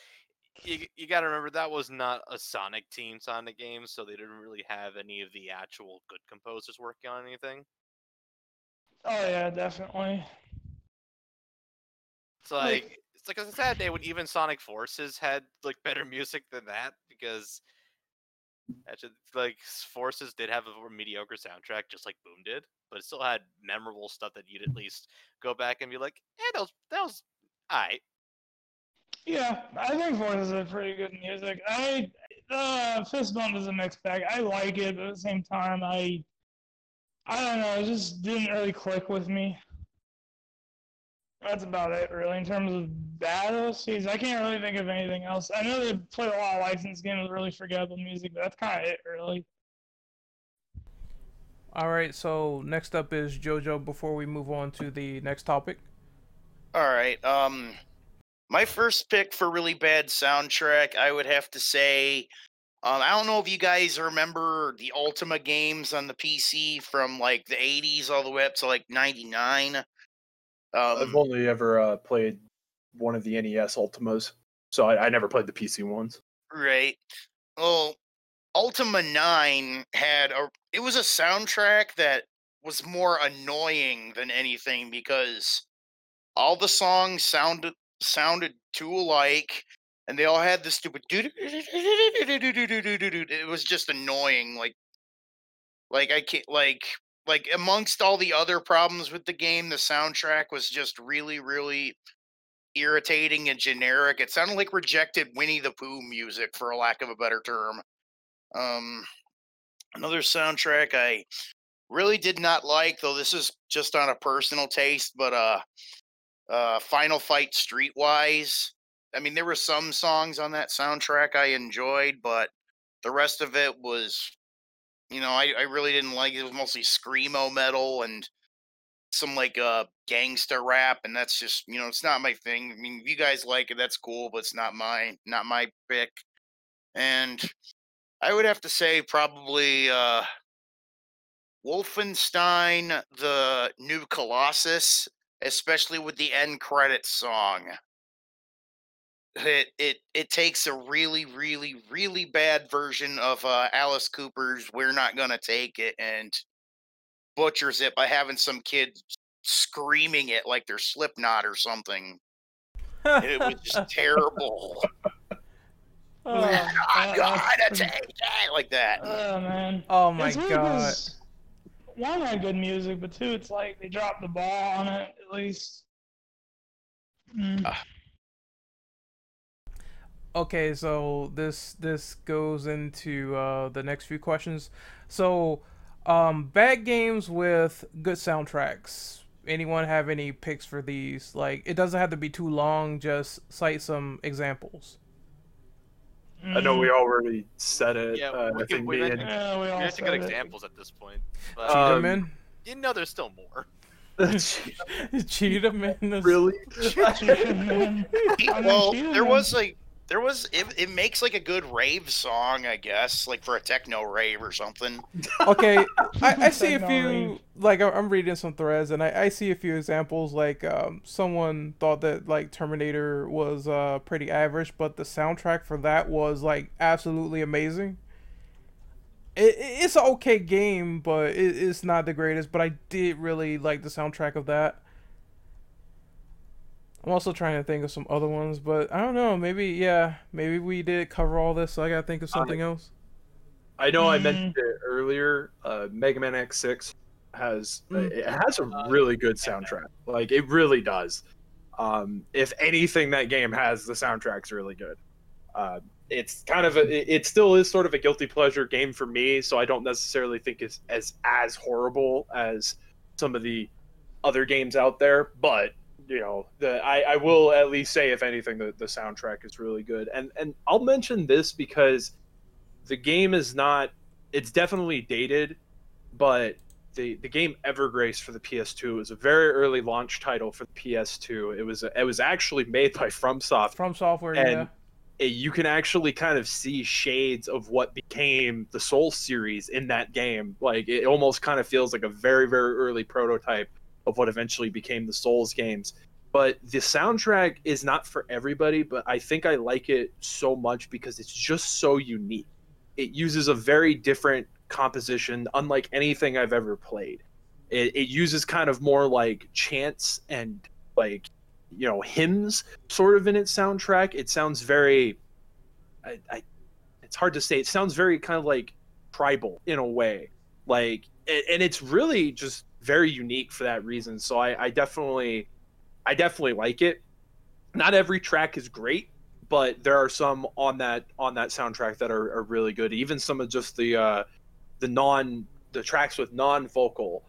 you you got to remember that was not a Sonic Team Sonic game, so they didn't really have any of the actual good composers working on anything. Oh yeah, definitely. It's like it's like a sad day when even Sonic Forces had like better music than that because actually like Forces did have a mediocre soundtrack just like Boom did, but it still had memorable stuff that you'd at least go back and be like, "Eh, that was that was alright." Yeah, I think Forces is pretty good music. I uh, Fist Bump is a mixed bag. I like it, but at the same time, I I don't know. It just didn't really click with me. That's about it, really. In terms of bad OCs, I can't really think of anything else. I know they played a lot of licensed games with really forgettable music, but that's kind of it, really. All right, so next up is JoJo. Before we move on to the next topic, All right. Um, my first pick for really bad soundtrack, I would have to say, um, I don't know if you guys remember the Ultima games on the PC from like the '80s all the way up to like '99. I've Um, only ever uh, played one of the NES Ultimas, so I, I never played the PC ones. Right. Well, Ultima 9 had a it was a soundtrack that was more annoying than anything because all the songs sounded sounded too alike, and they all had this stupid. It was just annoying. Like, like I can't like like amongst all the other problems with the game, the soundtrack was just really, really irritating and generic. It sounded like rejected Winnie the Pooh music, for a lack of a better term. Um, another soundtrack I really did not like, though this is just on a personal taste, but uh, uh, Final Fight Streetwise. I mean, there were some songs on that soundtrack I enjoyed, but the rest of it was, you know, I, I really didn't like it. It was mostly screamo metal and some like uh gangsta rap, and that's just you know, it's not my thing. I mean, if you guys like it, that's cool, but it's not my not my pick. And I would have to say probably uh Wolfenstein the New Colossus, especially with the end credits song. It it it takes a really, really, really bad version of uh Alice Cooper's We're Not Gonna Take It and butchers it by having some kid screaming it like they're Slipknot or something. And it was just terrible. Oh, I'm gonna that's take pretty- it like that. Oh man. oh my It's weird god. 'cause One had good music, but two, it's like they dropped the ball on it at least. Mm. Okay, so this this goes into uh, the next few questions. So, um, bad games with good soundtracks. Anyone have any picks for these? Like, it doesn't have to be too long. Just cite some examples. I know we Mm. already said it. Yeah, uh, we I think we me might- and Yeah, we all We have to said get it. examples at this point. But Uh, Cheetah Um, Man. you know, there's still more. Cheetah Man. is- really. Chicken Man. Well, there was like there was it, it makes like a good rave song, I guess, like for a techno rave or something. okay, I, I see a few rave. like I- I'm reading some threads and I, I see a few examples like um, someone thought that like Terminator was uh, pretty average, but the soundtrack for that was like absolutely amazing. It, it- it's an okay game, but it, it's not the greatest. But I did really like the soundtrack of that. I'm also trying to think of some other ones, but I don't know. Maybe yeah, maybe we did cover all this, so I gotta think of something else. I know I Mm. mentioned it earlier. Uh, Mega Man X6 has uh, Mm. it has a really good soundtrack. Like it really does. Um, if anything, that game has the soundtrack's really good. Uh, it's kind of a, it it still is sort of a guilty pleasure game for me, so I don't necessarily think it's as as horrible as some of the other games out there. But you know, the I, I will at least say, if anything, the, the soundtrack is really good. And and I'll mention this because the game is not it's definitely dated but the the game evergrace for the ps2 was a very early launch title for the ps2 it was a, it was actually made by fromsoft From software, And- yeah. it- you can actually kind of see shades of what became the soul series in that game like it almost kind of feels like a very very early prototype of what eventually became the souls games. But the soundtrack is not for everybody but i think i like it so much because it's just so unique. It uses a very different composition unlike anything i've ever played. It, it uses kind of more like chants and like you know hymns sort of in its soundtrack. It sounds very I, I it's hard to say. It sounds very kind of like tribal in a way. Like and, and it's really just very unique for that reason so I, I definitely i definitely like it not every track is great but there are some on that on that soundtrack that are, are really good even some of just the uh the non the tracks with non-vocal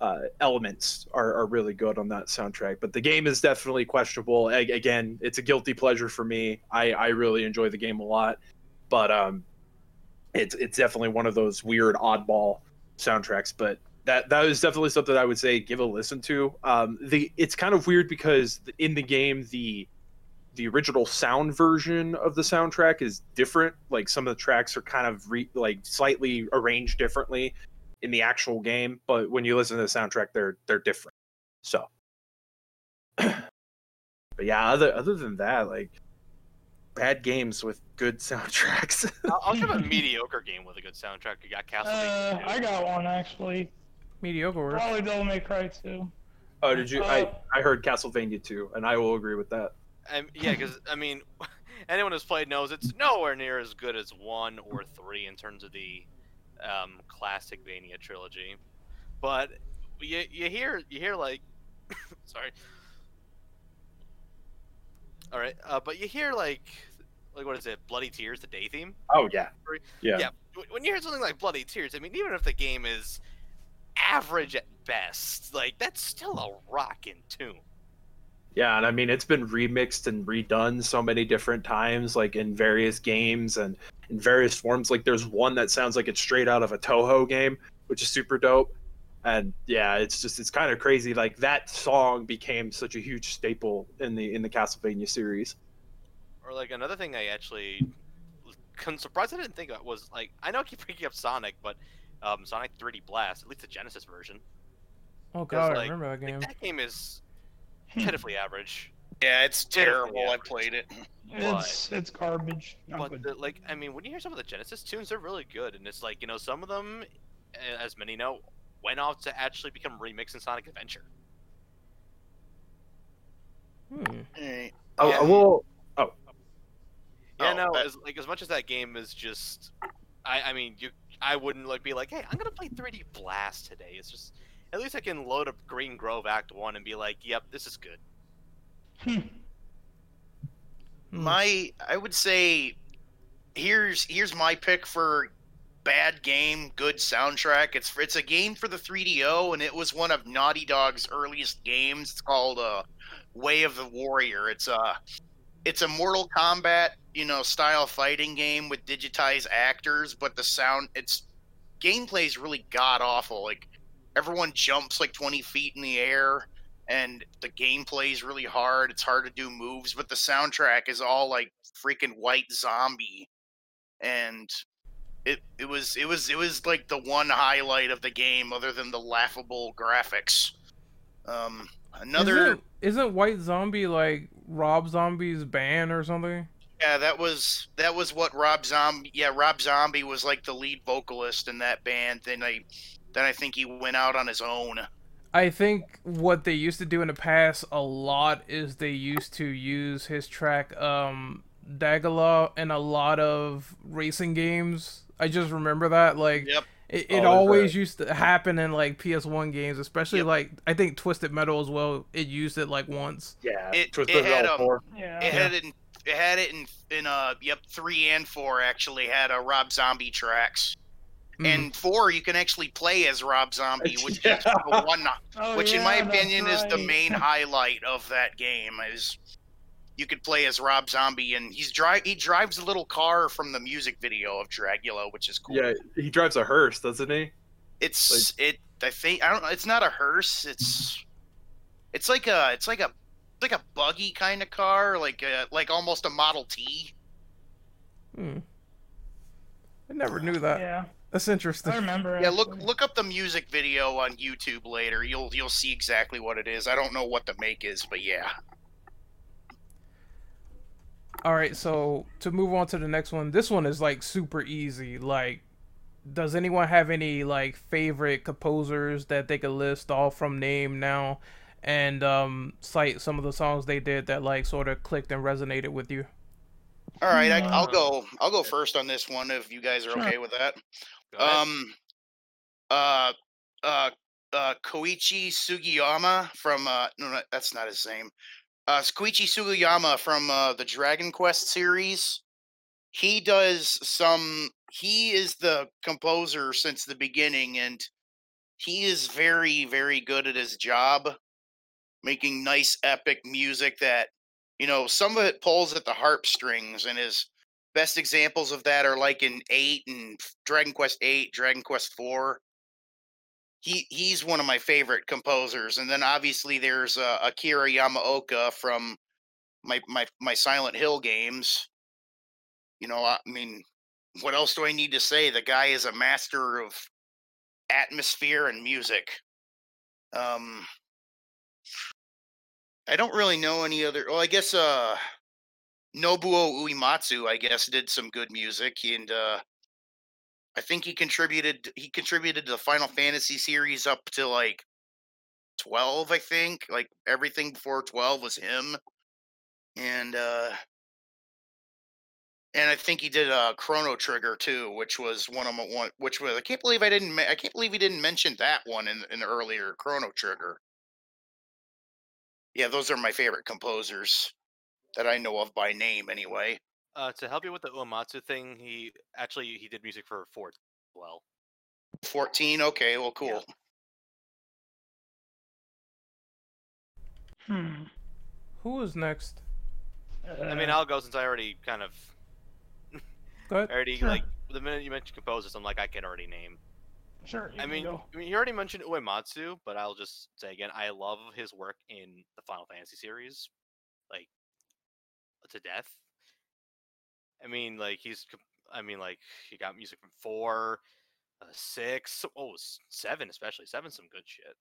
uh, elements are, are really good on that soundtrack. But the game is definitely questionable. Again, it's a guilty pleasure for me. I, I really enjoy the game a lot, but um, it's it's definitely one of those weird oddball soundtracks. But that that is definitely something I would say give a listen to. Um, the it's kind of weird because in the game the the original sound version of the soundtrack is different. Like some of the tracks are kind of re- like slightly arranged differently in the actual game, but when you listen to the soundtrack, they're they're different. So, but yeah, other other than that, like bad games with good soundtracks. I'll, I'll give a mediocre game with a good soundtrack. You got Uh, Castlevania. 2. I got one actually. Mediocre work. Probably Devil May Cry too. oh, did you? I Uh, I heard Castlevania too, and I will agree with that. Um, yeah, because I mean, anyone who's played knows it's nowhere near as good as one or three in terms of the um, classic Vania trilogy. But you you hear you hear like, sorry. All right, uh, but you hear like, like what is it? Bloody Tears, the day theme. Oh yeah, yeah. Yeah, when you hear something like Bloody Tears, I mean, even if the game is average at best, like that's still a rockin' tune. Yeah, and I mean it's been remixed and redone so many different times, like in various games and in various forms. Like there's one that sounds like it's straight out of a Touhou game, which is super dope. And yeah, it's just it's kind of crazy. Like that song became such a huge staple in the in the Castlevania series. Or like another thing I actually surprised I didn't think of was like I know I keep bringing up Sonic, but um, Sonic 3D Blast, at least the Genesis version, Oh god, I remember that like, game. that game is Hmm. pitifully average. Yeah, it's Pitifully terrible. I played it. It's it's garbage. Not But the, like, I mean, when you hear some of the Genesis tunes, they're really good, and it's like you know some of them, as many know, went off to actually become remixed in Sonic Adventure. Hmm. Oh Yeah. well, Yeah, Oh, no, that- as, like as much as that game is just, I, I mean, you, I wouldn't like be like, hey, I'm gonna play 3D Blast today. It's just, at least I can load up Green Grove Act One and be like, yep, this is good. Hmm. My I would say here's here's my pick for bad game, good soundtrack. It's it's a game for the 3DO and it was one of Naughty Dog's earliest games. It's called uh Way of the Warrior. It's a it's a Mortal Kombat, you know, style fighting game with digitized actors, but the sound it's gameplay is really god awful. Like everyone jumps like 20 feet in the air and the gameplay is really hard. It's hard to do moves, but the soundtrack is all like freaking white zombie, and it it was it was it was like the one highlight of the game, other than the laughable graphics. Um, another Isn't, isn't White Zombie like Rob Zombie's band or something? Yeah, that was that was what Rob Zombie yeah Rob Zombie was like the lead vocalist in that band. Then I then I think he went out on his own. I think what they used to do in the past a lot is they used to use his track um Dragula in a lot of racing games. I just remember that like Yep. it, it is always that- used to happen in like PS1 games, especially Yep. like I think Twisted Metal as well. It used it like once. yeah, It- Twisted it had, Metal um, 4. Yeah. It had it in it had it in in uh yep three and four actually had a Rob Zombie tracks. Mm. And four you can actually play as Rob Zombie, which Yeah. is the one Oh, which in my yeah, that's opinion is the main highlight of that game is you could play as Rob Zombie and he's drive he drives a little car from the music video of Dragula, which is cool. Yeah, he drives a hearse, doesn't he? It's it I think I don't know it's not a hearse, it's it's like a it's like a like a buggy kind of car, like a, like almost a Model T. Hmm. I never knew that. Yeah, That's interesting. I remember. Yeah, look actually. look up the music video on YouTube later. You'll you'll see exactly what it is. I don't know what the make is, but yeah. All right, so to move on to the next one, this one is like super easy. Like, does anyone have any like favorite composers that they could list off from name now, and um, cite some of the songs they did that like sort of clicked and resonated with you? All right, I, Mm. I'll go. I'll go first on this one if you guys are Sure. okay with that. Um, uh, uh, uh, Koichi Sugiyama from uh, no, no, that's not his name. Uh, Koichi Sugiyama from uh, the Dragon Quest series. He does some. He is the composer since the beginning, and he is very, very good at his job, making nice, epic music that you know some of it pulls at the harp strings, and his best examples of that are like in eight and Dragon Quest eight, Dragon Quest four. He he's one of my favorite composers, and then obviously there's uh, Akira Yamaoka from my my my Silent Hill games. You know, I mean, what else do I need to say? The guy is a master of atmosphere and music. Um, I don't really know any other. Well, I guess uh, Nobuo Uematsu, I guess, did some good music, and uh, I think he contributed. He contributed to the Final Fantasy series up to like twelve, I think. Like everything before twelve was him. and uh, and I think he did a Chrono Trigger too, which was one of my one. Which was I can't believe I didn't. I can't believe he didn't mention that one in in the earlier Chrono Trigger. Yeah, those are my favorite composers that I know of by name, anyway. Uh, to help you with the Uematsu thing, he actually he did music for Fort well. 14 okay well cool Hmm. Who is next? I mean, Uh, I'll go since I already kind of Go ahead. already Sure. like the minute you mentioned composers, I'm like I can already name. Sure. I mean, go. I mean, you already mentioned Uematsu, but I'll just say again, I love his work in the Final Fantasy series, like to death. I mean, like he's, I mean, like he got music from four, uh, six, oh seven especially seven, some good shit.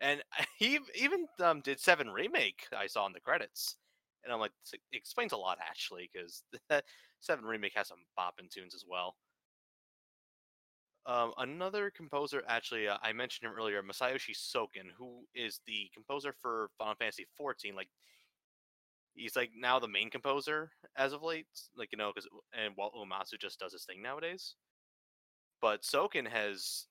And he even um, did seven remake. I saw in the credits, and I'm like, e- explains a lot actually, because seven remake has some bopping tunes as well. Um, another composer, actually, uh, I mentioned him earlier, Masayoshi Soken, who is the composer for Final Fantasy XIV. Like, he's like now the main composer as of late. Like, you know, because and while Uematsu just does his thing nowadays. But Soken has,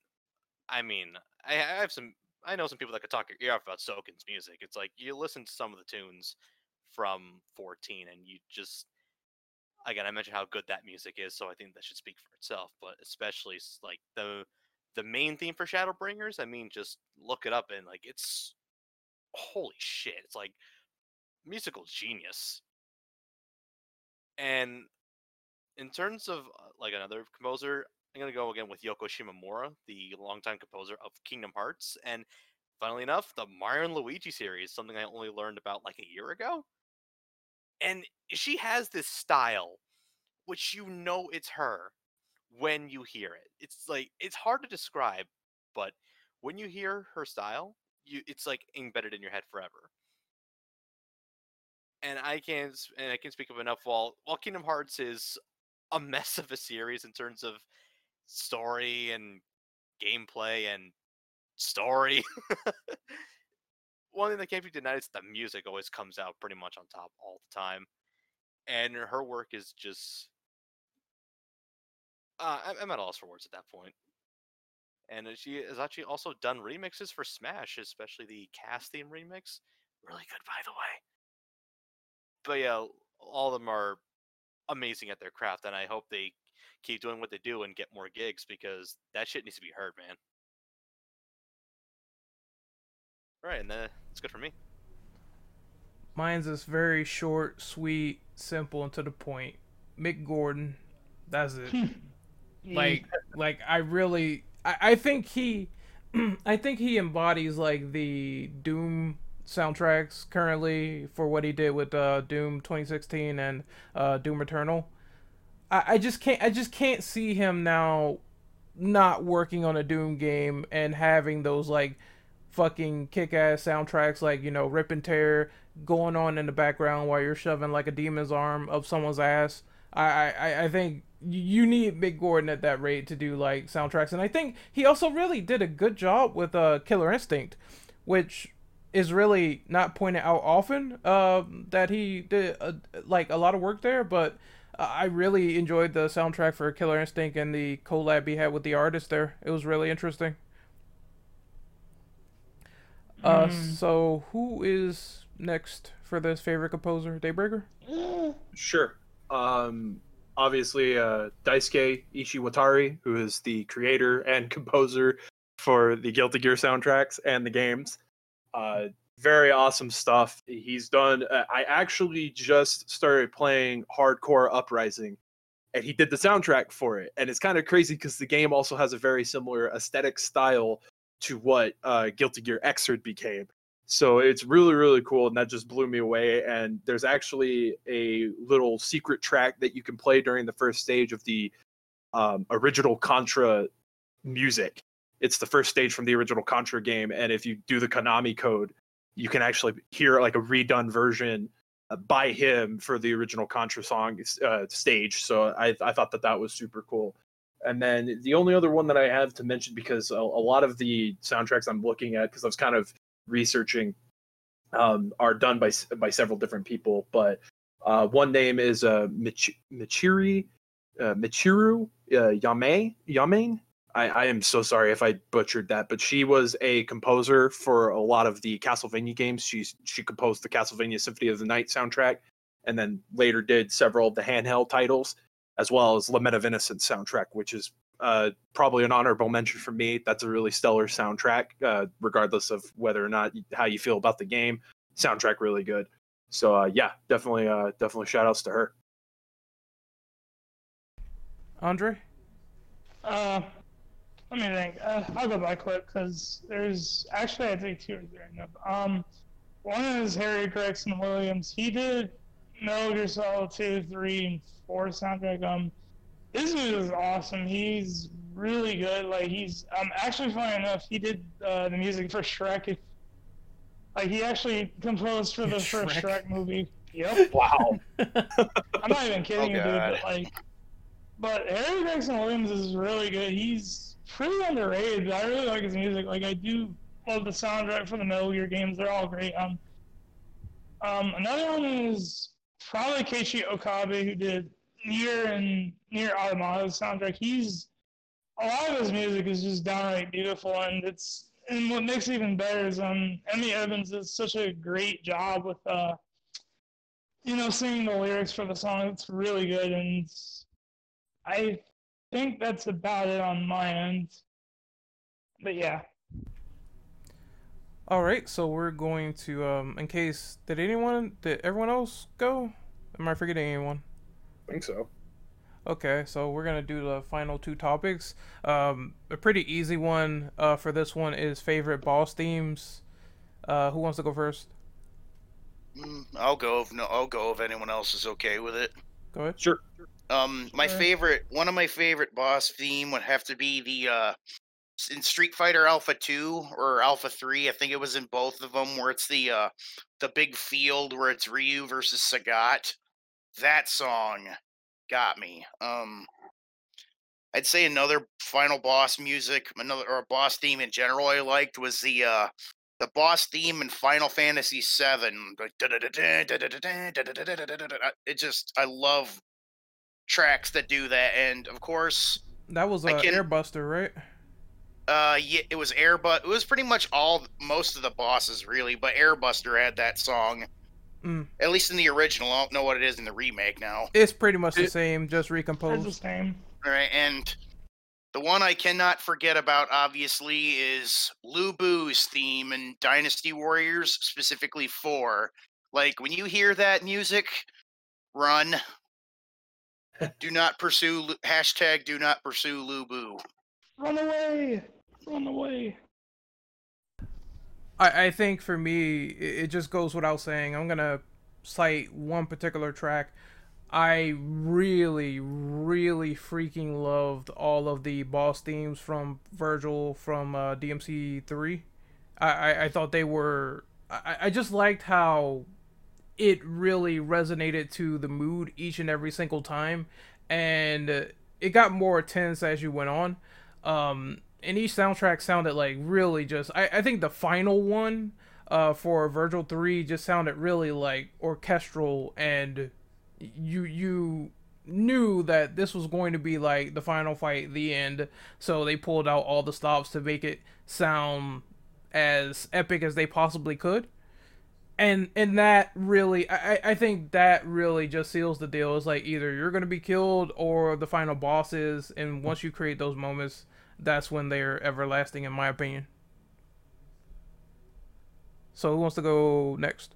I mean, I, I have some, I know some people that could talk your ear off about Soken's music. It's like you listen to some of the tunes from 14, and you just again, I mentioned how good that music is, so I think that should speak for itself. But especially like the the main theme for Shadowbringers, I mean, just look it up and like it's holy shit, it's like musical genius. And in terms of uh, like another composer, I'm gonna go again with Yoko Shimomura, the longtime composer of Kingdom Hearts, and funnily enough, the Mario and Luigi series, something I only learned about like a year ago. And she has this style which you know it's her when you hear it. It's like it's hard to describe, but when you hear her style, you it's like embedded in your head forever. And I can s- and I can't speak of enough. While while Kingdom Hearts is a mess of a series in terms of story and gameplay and story. One thing that can't be denied is the music always comes out pretty much on top all the time, and her work is just uh, I- I'm at a loss for words at that point. And uh, she has actually also done remixes for Smash, especially the cast theme remix. Really good, by the way. But yeah, all of them are amazing at their craft, and I hope they keep doing what they do and get more gigs because that shit needs to be heard, man. Right, and then it's good for me. Mine's is very short, sweet, simple, and to the point. Mick Gordon. That's it. like like i really i, I think he i think he embodies like the doom soundtracks currently for what he did with uh doom 2016 and uh doom eternal i, I just can't i just can't see him now not working on a doom game and having those like fucking kick-ass soundtracks like you know rip and tear going on in the background while you're shoving like a demon's arm up someone's ass i i, I think you need Mick Gordon at that rate to do like soundtracks, and I think he also really did a good job with uh, Killer Instinct, which is really not pointed out often. Uh, that he did uh, like a lot of work there, but I really enjoyed the soundtrack for Killer Instinct and the collab he had with the artist there. It was really interesting. Uh, Hmm. so who is next for this favorite composer, Daybreaker? Sure. Um, obviously, uh, Daisuke Ishiwatari, who is the creator and composer for the Guilty Gear soundtracks and the games. Uh, very awesome stuff. He's done. Uh, I actually just started playing Hardcore Uprising, and he did the soundtrack for it. And it's kind of crazy because the game also has a very similar aesthetic style to what uh, Guilty Gear Xrd became. So it's really, really cool, and that just blew me away. And there's actually a little secret track that you can play during the first stage of the um, original Contra music. It's the first stage from the original Contra game, and if you do the Konami code, you can actually hear like a redone version uh, by him for the original Contra song uh, stage. So I, I thought that that was super cool. And then the only other one that I have to mention because a, a lot of the soundtracks I'm looking at because I was kind of researching um, are done by by several different people. But uh, one name is uh, Mich- Michiri uh, Michiru uh, Yame Yamane. I, I am so sorry if I butchered that, but she was a composer for a lot of the Castlevania games. She's she composed the Castlevania Symphony of the Night soundtrack, and then later did several of the handheld titles, as well as Lament of Innocence soundtrack, which is uh, probably an honorable mention for me. That's a really stellar soundtrack, uh, regardless of whether or not how you feel about the game. Soundtrack really good. So uh, yeah, definitely, uh, definitely shout outs to her. Andre? Uh, let me think. Uh, I'll go by quick because there's actually I think two or three. I know. Um, one is Harry Gregson Williams. He did Metal Gear Solid two, three, and four soundtrack. Um, this dude is awesome. He's really good. Like he's um actually funny enough, he did uh, the music for Shrek. If, like he actually composed for the first Shrek. Shrek movie. Yep. Wow. I'm not even kidding Oh, you, dude. But like, but Harry Gregson Williams is really good. He's pretty underrated. But I really like his music. Like, I do love the soundtrack for the Metal Gear games. They're all great. Um, um, another one is probably Keiichi Okabe, who did NieR and NieR Automata's soundtrack. He's a lot of his music is just downright beautiful, and it's and what makes it even better is um Emi Evans does such a great job with uh you know, singing the lyrics for the song. It's really good, and I think that's about it on my end. But yeah, All right, so we're going to um in case did anyone did everyone else go? Am I forgetting anyone? I think so. Okay, so we're gonna do the final two topics. Um, a pretty easy one uh, for this one is favorite boss themes. Uh, who wants to go first? Mm, I'll go if no, I'll go if anyone else is okay with it. Go ahead. Sure. Um, my Sure. favorite, one of my favorite boss theme would have to be the uh, s- in Street Fighter Alpha Two or Alpha Three. I think it was in both of them, where it's the uh, the big field where it's Ryu versus Sagat. That song got me. Um, I'd say another final boss music, another or a boss theme in general I liked was the uh, the boss theme in Final Fantasy VII. It just I love tracks that do that, and of course, That was uh, can- Airbuster, right? Uh, yeah, it was Airbus. It was pretty much all most of the bosses really, but Airbuster had that song. Mm. At least in the original, I don't know what it is in the remake now. It's pretty much the It- same, just it's the recomposed. same. All right, and the one I cannot forget about, obviously, is Lu Bu's theme in Dynasty Warriors, specifically four. Like when you hear that music, run. do not pursue. Hashtag do not pursue Lu Bu. Run away! Run away! I, I think for me, it, it just goes without saying. I'm gonna cite one particular track. I really, really freaking loved all of the boss themes from Vergil from uh, DMC three. I, I, I thought they were. I, I just liked how it really resonated to the mood each and every single time, and it got more tense as you went on. Um, and each soundtrack sounded like really just. I, I think the final one uh, for Vergil three just sounded really like orchestral, and you you knew that this was going to be like the final fight, the end. So they pulled out all the stops to make it sound as epic as they possibly could and and that really I, I- think that really just seals the deal it's like either you're gonna be killed or the final boss is and once you create those moments that's when they're everlasting in my opinion so who wants to go next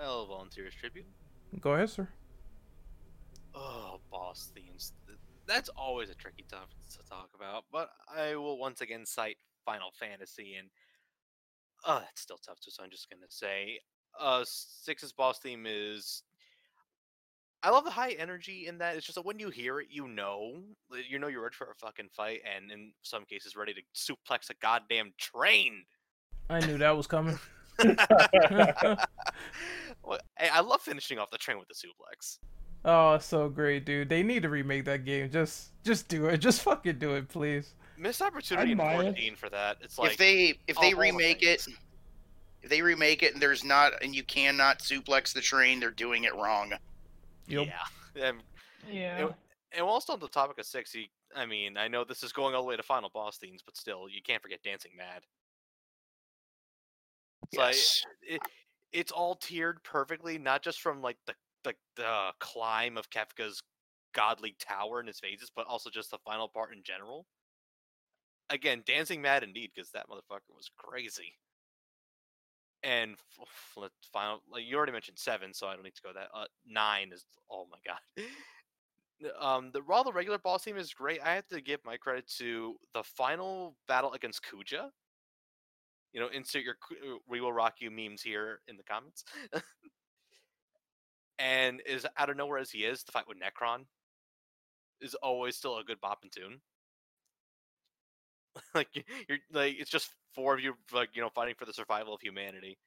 I'll volunteer as tribute. go ahead sir Oh, boss themes. That's always a tricky topic to talk about, but I will once again cite Final Fantasy, and oh, that's still tough. So I'm just gonna say, uh, Six's boss theme is. I love the high energy in that. It's just that when you hear it, you know, uh, you know you're ready for a fucking fight, and in some cases, ready to suplex a goddamn train. i knew that was coming Well, hey, I love finishing off the train with the suplex. oh so great dude they need to remake that game just just do it just fucking do it please Missed opportunity in buy it. for that. It's like if they if they of all the remake it, if they remake it and there's not and you cannot suplex the train, they're doing it wrong. Yep. Yeah. And, Yeah. and whilst on the topic of sexy, I mean, I know this is going all the way to final boss themes, but still, you can't forget Dancing Mad. It's like Yes. it, it's all tiered perfectly, not just from like the like the climb of Kefka's godly tower in his phases, but also just the final part in general. Again, dancing mad indeed, because that motherfucker was crazy. And let's final, like you already mentioned seven, so I don't need to go that. Uh, nine is oh my god. Um, the while the regular boss theme is great, I have to give my credit to the final battle against Kuja. You know, insert your uh, "We Will Rock You" memes here in the comments. and is out of nowhere as he is, the fight with Necron is always still a good bop and tune. like you're like it's just four of you like you know fighting for the survival of humanity.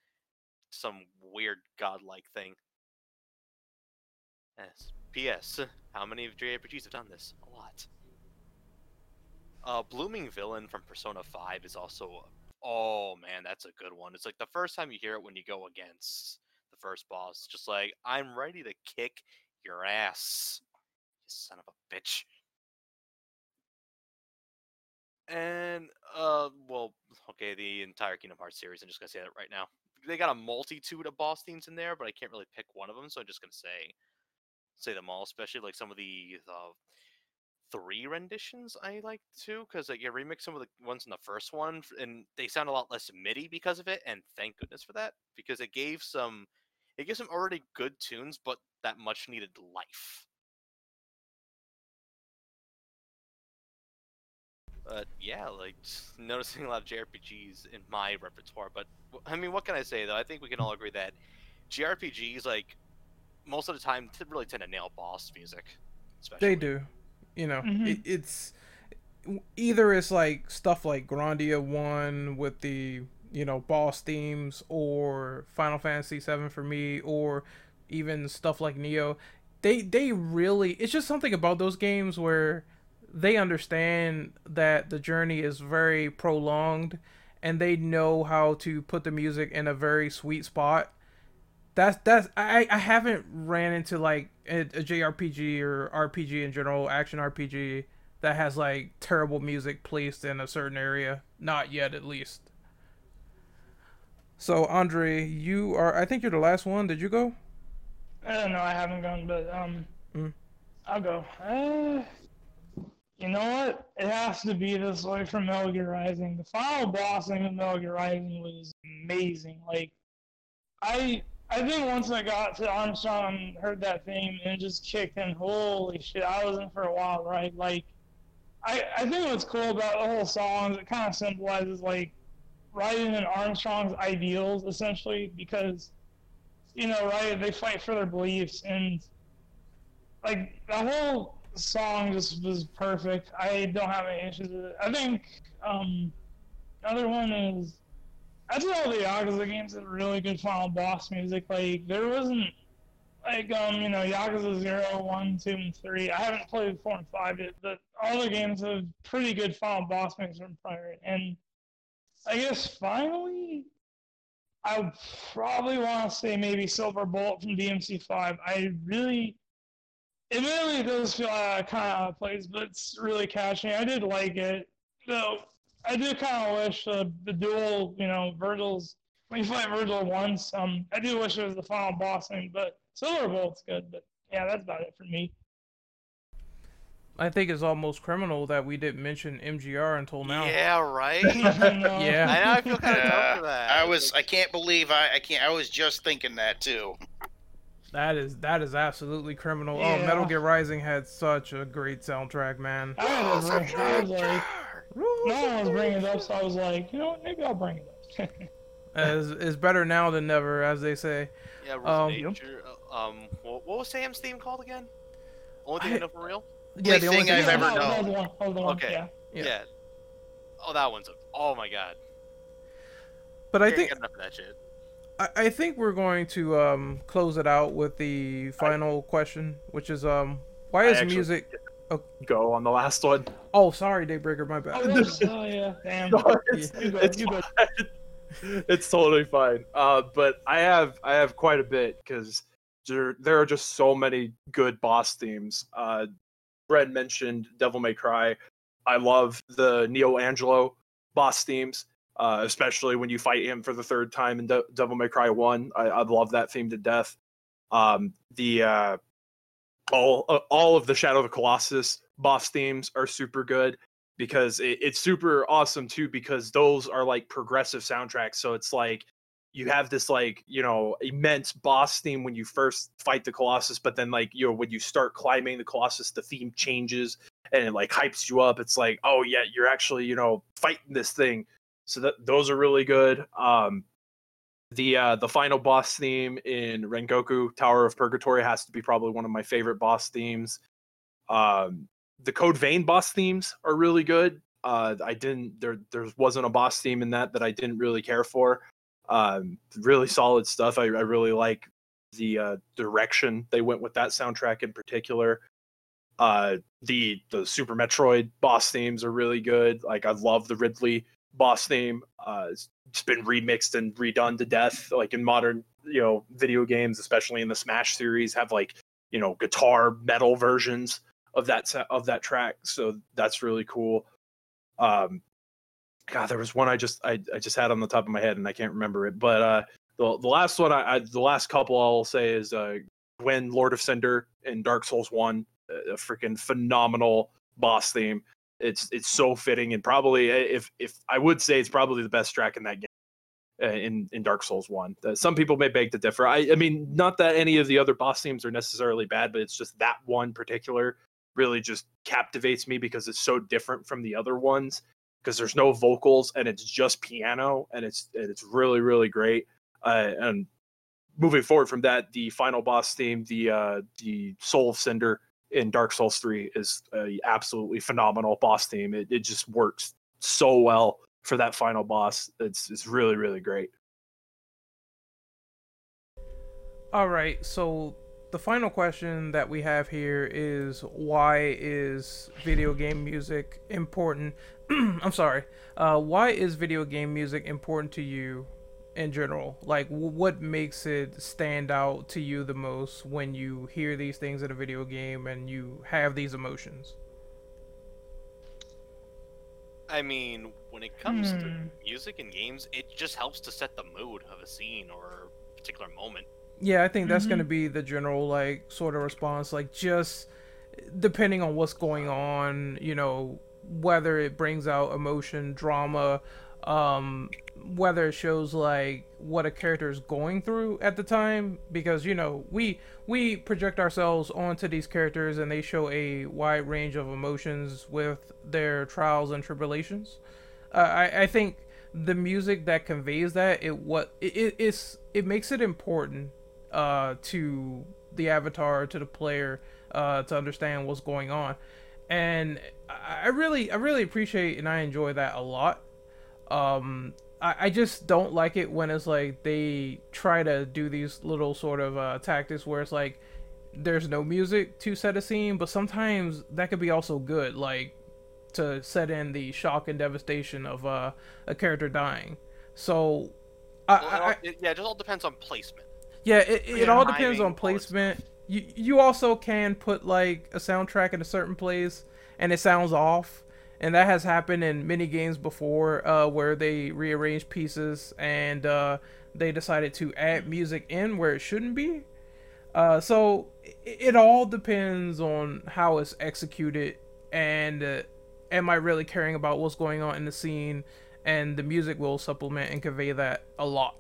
Some weird godlike thing. Yes. P.S. How many of JRPGs have done this? A lot. Uh, Blooming Villain from Persona 5 is also. a- Oh man, that's a good one. It's like the first time you hear it when you go against the first boss. Just like, I'm ready to kick your ass. You son of a bitch. And, uh, well, okay, the entire Kingdom Hearts series, I'm just gonna say that right now. They got a multitude of boss themes in there, but I can't really pick one of them, so I'm just gonna say say them all, especially like some of the uh, three renditions I like too, because like you remix some of the ones in the first one, and they sound a lot less MIDI because of it, and thank goodness for that, because it gave some, it gives some already good tunes, but that much needed life. But yeah, like just noticing a lot of JRPGs in my repertoire. But I mean, what can I say though? I think we can all agree that JRPGs, like most of the time, t- really tend to nail boss music. Especially. They do. You know, Mhm. it, it's either it's like stuff like Grandia One with the you know boss themes, or Final Fantasy Seven for me, or even stuff like Neo. They they really it's just something about those games where they understand that the journey is very prolonged and they know how to put the music in a very sweet spot that's that's I I haven't ran into like a, a JRPG or RPG in general, action RPG that has like terrible music placed in a certain area. Not yet, at least. So Andre, you are. I think you're the last one. Did you go? Uh, no, I haven't gone, but um, Mm. I'll go. Uh, you know what? It has to be this way for Metal Gear Rising. The final boss of Metal Gear Rising was amazing. Like, I I think once I got to Armstrong and heard that theme and it just kicked in, holy shit, I was in for a while, right? Like, I I think what's cool about the whole song is it kind of symbolizes like riding in Armstrong's ideals essentially because you know, right? They fight for their beliefs, and like the whole song just was perfect. I don't have any issues with it. I think um, another one is I think all the Yakuza games had really good final boss music. Like there wasn't like um you know Yakuza Zero, One, Two, and Three. I haven't played four and five yet, but all the games have pretty good final boss music from prior. And I guess finally I probably want to say maybe Silver Bullet from DMC5. I really, admittedly, it does feel uh, kind of out of place, but it's really catchy. I did like it. Though I do kind of wish uh, the duel, you know, Vergil's when you fight Virgil once. Um, I do wish it was the final boss thing, but Silver Bullet's good. But yeah, that's about it for me. I think it's almost criminal that we didn't mention MGR until now. Yeah, right. No. Yeah. I know. I feel kind of Yeah, dumb for that. I was I can't believe I I can't I was just thinking that too. That is that is absolutely criminal. Oh, Metal Gear Rising had such a great soundtrack, man. I, had to I was like, no one was bringing it up, so I was like, you know what? Maybe I'll bring it up. As is better now than never, as they say. yeah, um, Nature. Um, what, what was Sam's theme called again? Only thing I- I know for real. Yeah, the only thing thing I've ever that known. the one, that was Okay. yeah. Yeah. Yeah. Oh, that one's a. Oh my god. But I Can't think get enough of that shit. I, I think we're going to um close it out with the final question, which is um why is actually music? Go on the last one. Oh, sorry, Daybreaker, my Oh, bad. that's- oh, yeah, damn. No, it's, You go, it's you go. fine. it's totally fine. Uh, but I have I have quite a bit because there there are just so many good boss themes. Uh, Brett mentioned Devil May Cry. I love the Nelo Angelo boss themes, uh, especially when you fight him for the third time in De- Devil May Cry One. I, I love that theme to death. Um, the uh, all uh, all of the Shadow of the Colossus boss themes are super good because it, it's super awesome too because those are like progressive soundtracks. So it's like you have this like you know immense boss theme when you first fight the colossus but then like you know when you start climbing the colossus the theme changes and it like hypes you up it's like oh yeah you're actually you know fighting this thing so that those are really good. Um the uh the final boss theme in rengoku tower of purgatory has to be probably one of my favorite boss themes. Um the code vein boss themes are really good. Uh i didn't there there wasn't a boss theme in that that i didn't really care for. Um really solid stuff. I, I really like the uh direction they went with that soundtrack in particular. Uh the the super metroid boss themes are really good. Like i love the ridley boss theme uh it's, been remixed and redone to death like in modern you know video games especially in the smash series have like you know guitar metal versions of that of that track so that's really cool. Um god there was one i just i, I just had on the top of my head and i can't remember it but uh the, the last one I, I the last couple i'll say is uh Gwyn lord of cinder in dark souls 1 a a freaking phenomenal boss theme it's it's so fitting and probably uh, if if i would say it's probably the best track in that game uh, in in dark souls 1 uh, some people may beg to differ. I i mean not that any of the other boss themes are necessarily bad but it's just that one particular really just captivates me because it's so different from the other ones because there's no vocals and it's just piano and it's and it's really really great. Uh, and moving forward from that the final boss theme the uh the soul of cinder in dark souls 3 is a absolutely phenomenal boss theme it, it just works so well for that final boss it's it's really really great All right, so the final question that we have here is why is video game music important? I'm sorry. Uh, why is video game music important to you in general? Like, what makes it stand out to you the most when you hear these things in a video game and you have these emotions? I mean, when it comes to Hmm. music and games, it just helps to set the mood of a scene or a particular moment. Yeah, I think that's Mhm. going to be the general like sort of response like just depending on what's going on, you know, whether it brings out emotion, drama, um whether it shows like what a character is going through at the time because you know, we we project ourselves onto these characters and they show a wide range of emotions with their trials and tribulations. Uh, I I think the music that conveys that it what it, it it's it makes it important uh to the avatar to the player uh to understand what's going on and I really I really appreciate and I enjoy that a lot um I, I just don't like it when it's like they try to do these little sort of uh, tactics where it's like there's no music to set a scene but sometimes that could be also good like to set in the shock and devastation of uh, a character dying so I, Well, it all, I- it, yeah, it just all depends on placement. yeah, it, it Yeah. all depends on placement. You you also can put like a soundtrack in a certain place and it sounds off, and that has happened in many games before, uh, where they rearranged pieces and uh, they decided to add music in where it shouldn't be. Uh, so it, it all depends on how it's executed and uh, am I really caring about what's going on in the scene, and the music will supplement and convey that a lot.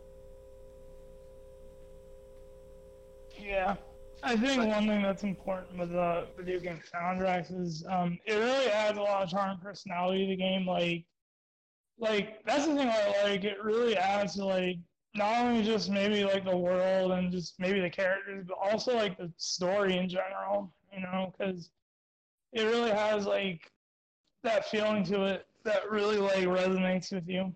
Yeah. I think one thing that's important with the video game soundtracks is um, it really adds a lot of charm and personality to the game. Like, like that's the thing I like. It really adds to like not only just maybe like the world and just maybe the characters, but also like the story in general. You know, because it really has like that feeling to it that really like resonates with you.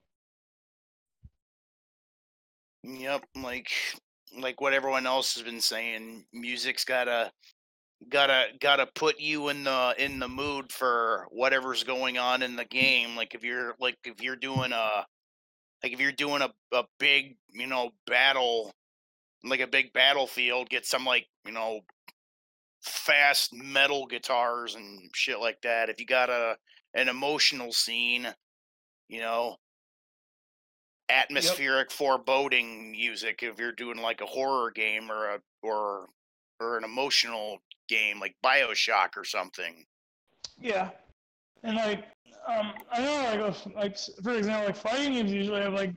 Yep, like like what everyone else has been saying, music's gotta gotta gotta put you in the in the mood for whatever's going on in the game. Like if you're like if you're doing a like if you're doing a, a big, you know, battle, like a big battlefield, get some like, you know, fast metal guitars and shit like that. If you got a an emotional scene, you know, atmospheric foreboding music if you're doing like a horror game or a or or an emotional game like BioShock or something. Yeah, and like um, I know like like for example, like fighting games usually have like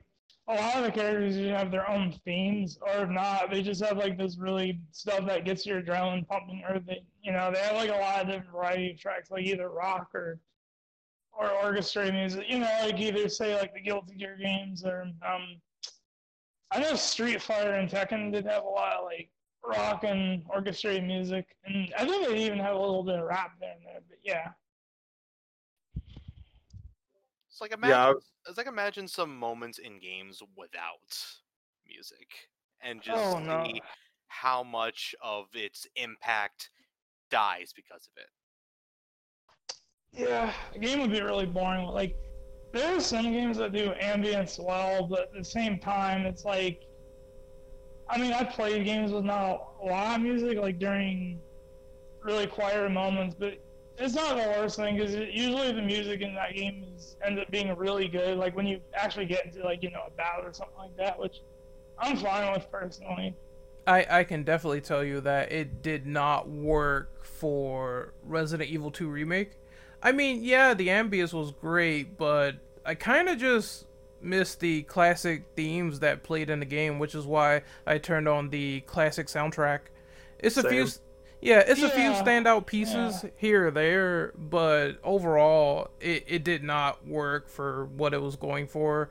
a lot of the characters usually have their own themes, or if not, they just have like this really stuff that gets your adrenaline pumping, or they you know they have like a lot of different variety of tracks, like either rock or or orchestrated music. You know, like either say like the Guilty Gear games or um, I know Street Fighter and Tekken did have a lot of like rock and orchestrated music, and I think they even have a little bit of rap there and there. But yeah, It's like imagine, Yeah, it's like imagine some moments in games without music, and just Oh, no. see how much of its impact dies because of it. Yeah, a game would be really boring. Like there are some games that do ambience well, but at the same time, it's like. I mean, I played games with not a lot of music, like during really quieter moments, but it's not the worst thing because usually the music in that game is ends up being really good. Like when you actually get into like you know a battle or something like that, which I'm fine with personally. I, I can definitely tell you that it did not work for Resident Evil 2 Remake. I mean, yeah, the ambience was great, but I kind of just missed the classic themes that played in the game, which is why I turned on the classic soundtrack. It's a few, yeah, it's a few standout pieces yeah. here or there, but overall, it, it did not work for what it was going for.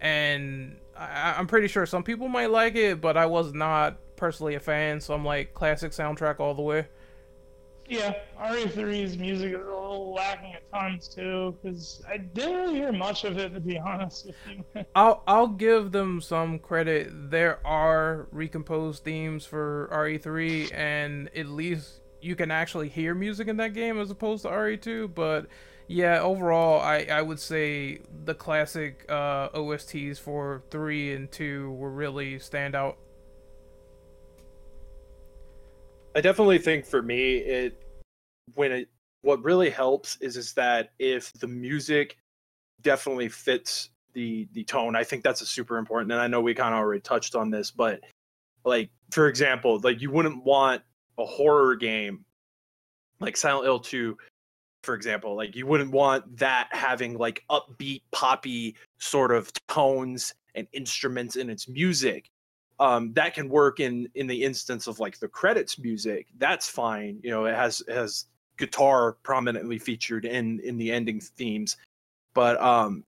And I, I'm pretty sure some people might like it, but I was not personally a fan, so I'm like classic soundtrack all the way. Yeah, RE3's music is a little lacking at times too, because I didn't really hear much of it to be honest with you. I'll I'll give them some credit. There are recomposed themes for RE3, and at least you can actually hear music in that game as opposed to RE2. But yeah, overall, I I would say the classic uh, OSTs for three and two were really standout. I definitely think for me it when it what really helps is is that if the music definitely fits the the tone, I think that's a super important. And I know we kind of already touched on this, but like for example, like you wouldn't want a horror game like Silent Hill 2 for example, like you wouldn't want that having like upbeat poppy sort of tones and instruments in its music um, that can work in in the instance of like the credits music that's fine you know it has it has guitar prominently featured in in the ending themes but um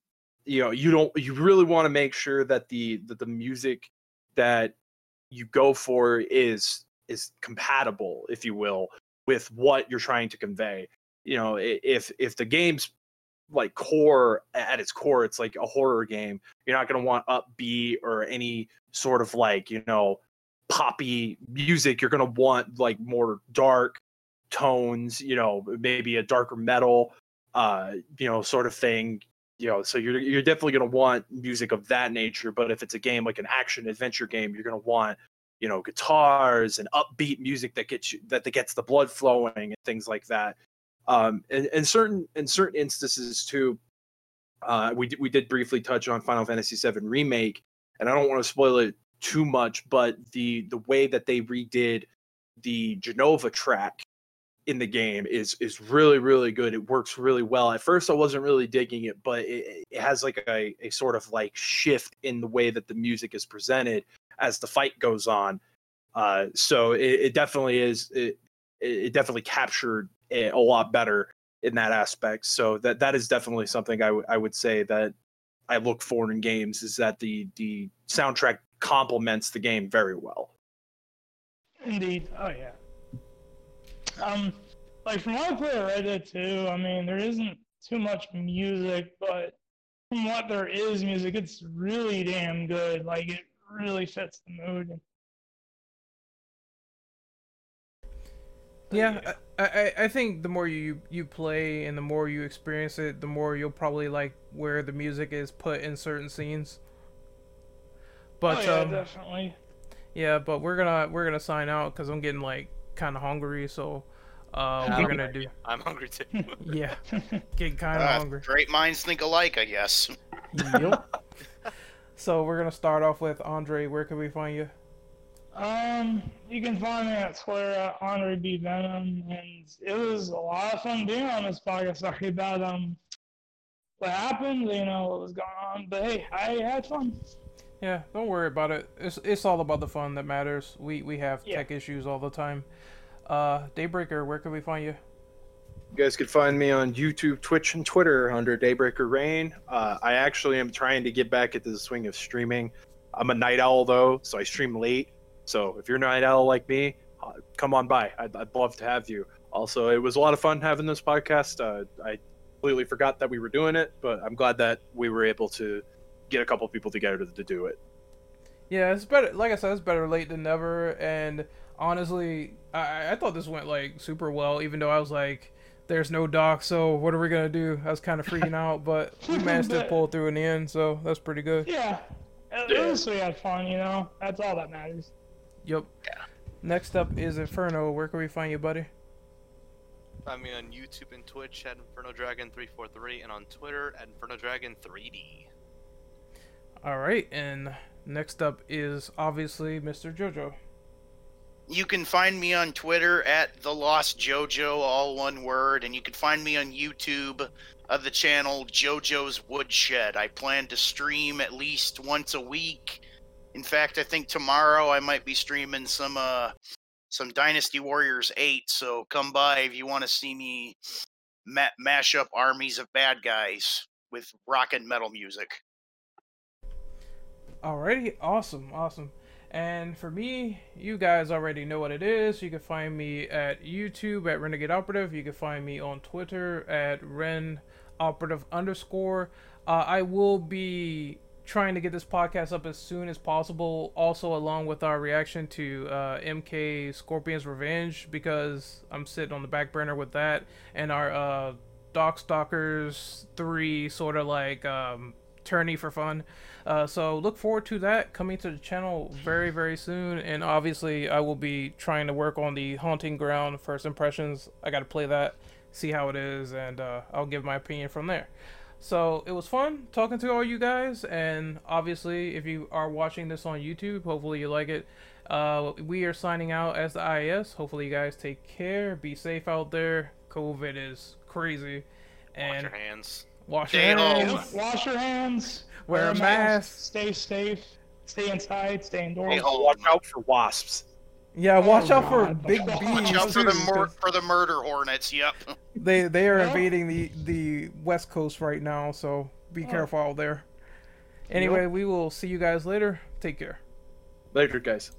you know you don't you really want to make sure that the that the music that you go for is is compatible if you will with what you're trying to convey. You know if if the game's like core at its core it's like a horror game you're not going to want upbeat or any sort of like you know poppy music. You're going to want like more dark tones you know maybe a darker metal uh you know sort of thing you know so you're you're definitely to want music of that nature but if it's a game like an action adventure game you're to want you know guitars and upbeat music that gets you that, that gets the blood flowing and things like that. Um and, and certain in certain instances too uh we we did briefly touch on Final Fantasy VII remake and I don't want to spoil it too much but the the way that they redid the Jenova track in the game is is really really good it works really well at first I wasn't really digging it but it, it has like a, a sort of like shift in the way that the music is presented as the fight goes on uh so it, it definitely is it, it definitely captured a lot better in that aspect. So that that is definitely something I would I would say that I look for in games is that the the soundtrack complements the game very well. Indeed. Oh yeah. Um, like from what I play Red Dead 2, I mean there isn't too much music, but from what there is music, it's really damn good. Like it really fits the mood. Yeah, I, I, I think the more you you play and the more you experience it, the more you'll probably like where the music is put in certain scenes. But oh, yeah, um, definitely. yeah, but we're gonna we're gonna sign out because I'm getting like kind of hungry. So uh, we're gonna do I'm hungry too. yeah, getting kind of Uh, hungry. great minds think alike, I guess. Yep. so we're gonna start off with Andre. Where can we find you? Um, you can find me at Twitter at Andre B Venom, and it was a lot of fun being on this podcast. Sorry about um what happened, you know what was going on, but hey, I had fun. Yeah, don't worry about it. It's it's all about the fun that matters. We we have Yeah. tech issues all the time. Uh, Daybreaker, where can we find you? You guys could find me on YouTube, Twitch, and Twitter under Daybreaker Rein. Uh, I actually am trying to get back into the swing of streaming. I'm a night owl though, so I stream late. So if you're a night owl like me, uh, come on by. I'd, I'd love to have you. Also, it was a lot of fun having this podcast. Uh, I completely forgot that we were doing it, but I'm glad that we were able to get a couple people together to, to do it. Yeah, it's better. Like I said, it's better late than never. And honestly, I I thought this went like super well. Even though I was like, "There's no doc, so what are we gonna do?" I was kind of freaking out, but we managed to But- pull through in the end. So that's pretty good. Yeah, at least we had fun, you know. That's all that matters. Yep. Next up is Inferno. Where can we find you, buddy? Find me on YouTube and Twitch at Inferno Dragon 343 and on Twitter at Inferno Dragon 3D. All right, and next up is obviously Mr. JoJo. You can find me on Twitter at the Lost JoJo, all one word, and you can find me on YouTube of the channel JoJo's Woodshed. I plan to stream at least once a week. In fact, I think tomorrow I might be streaming some uh some Dynasty Warriors 8, so come by if you want to see me ma- mash up armies of bad guys with rock and metal music. Alrighty, awesome, awesome. And for me, you guys already know what it is. You can find me at YouTube at Renegade Operative. You can find me on Twitter at Ren Operative underscore. Uh, I will be trying to get this podcast up as soon as possible. Also, along with our reaction to uh, MK Scorpion's Revenge, because I'm sitting on the back burner with that, and our uh, Darkstalkers three sort of like um, tourney for fun. Uh, so look forward to that coming to the channel very very soon. And obviously, I will be trying to work on the Haunting Ground first impressions. I got to play that, see how it is, and uh, I'll give my opinion from there. So it was fun talking to all you guys, and obviously, if you are watching this on YouTube, hopefully you like it. Uh, we are signing out as the IAS. Hopefully, you guys take care, be safe out there. COVID is crazy, Wash and your hands. wash your hands. Wash your hands. Wear a mask. Stay safe. Stay inside. Stay indoors. Stay home. Watch out for wasps. Yeah, watch Oh, out for God. big bees. Watch out for the mur- for the murder hornets. Yep. They they are Yeah. invading the the west coast right now, so be Oh. careful out there. Anyway, we will see you guys later. Take care. Later, guys.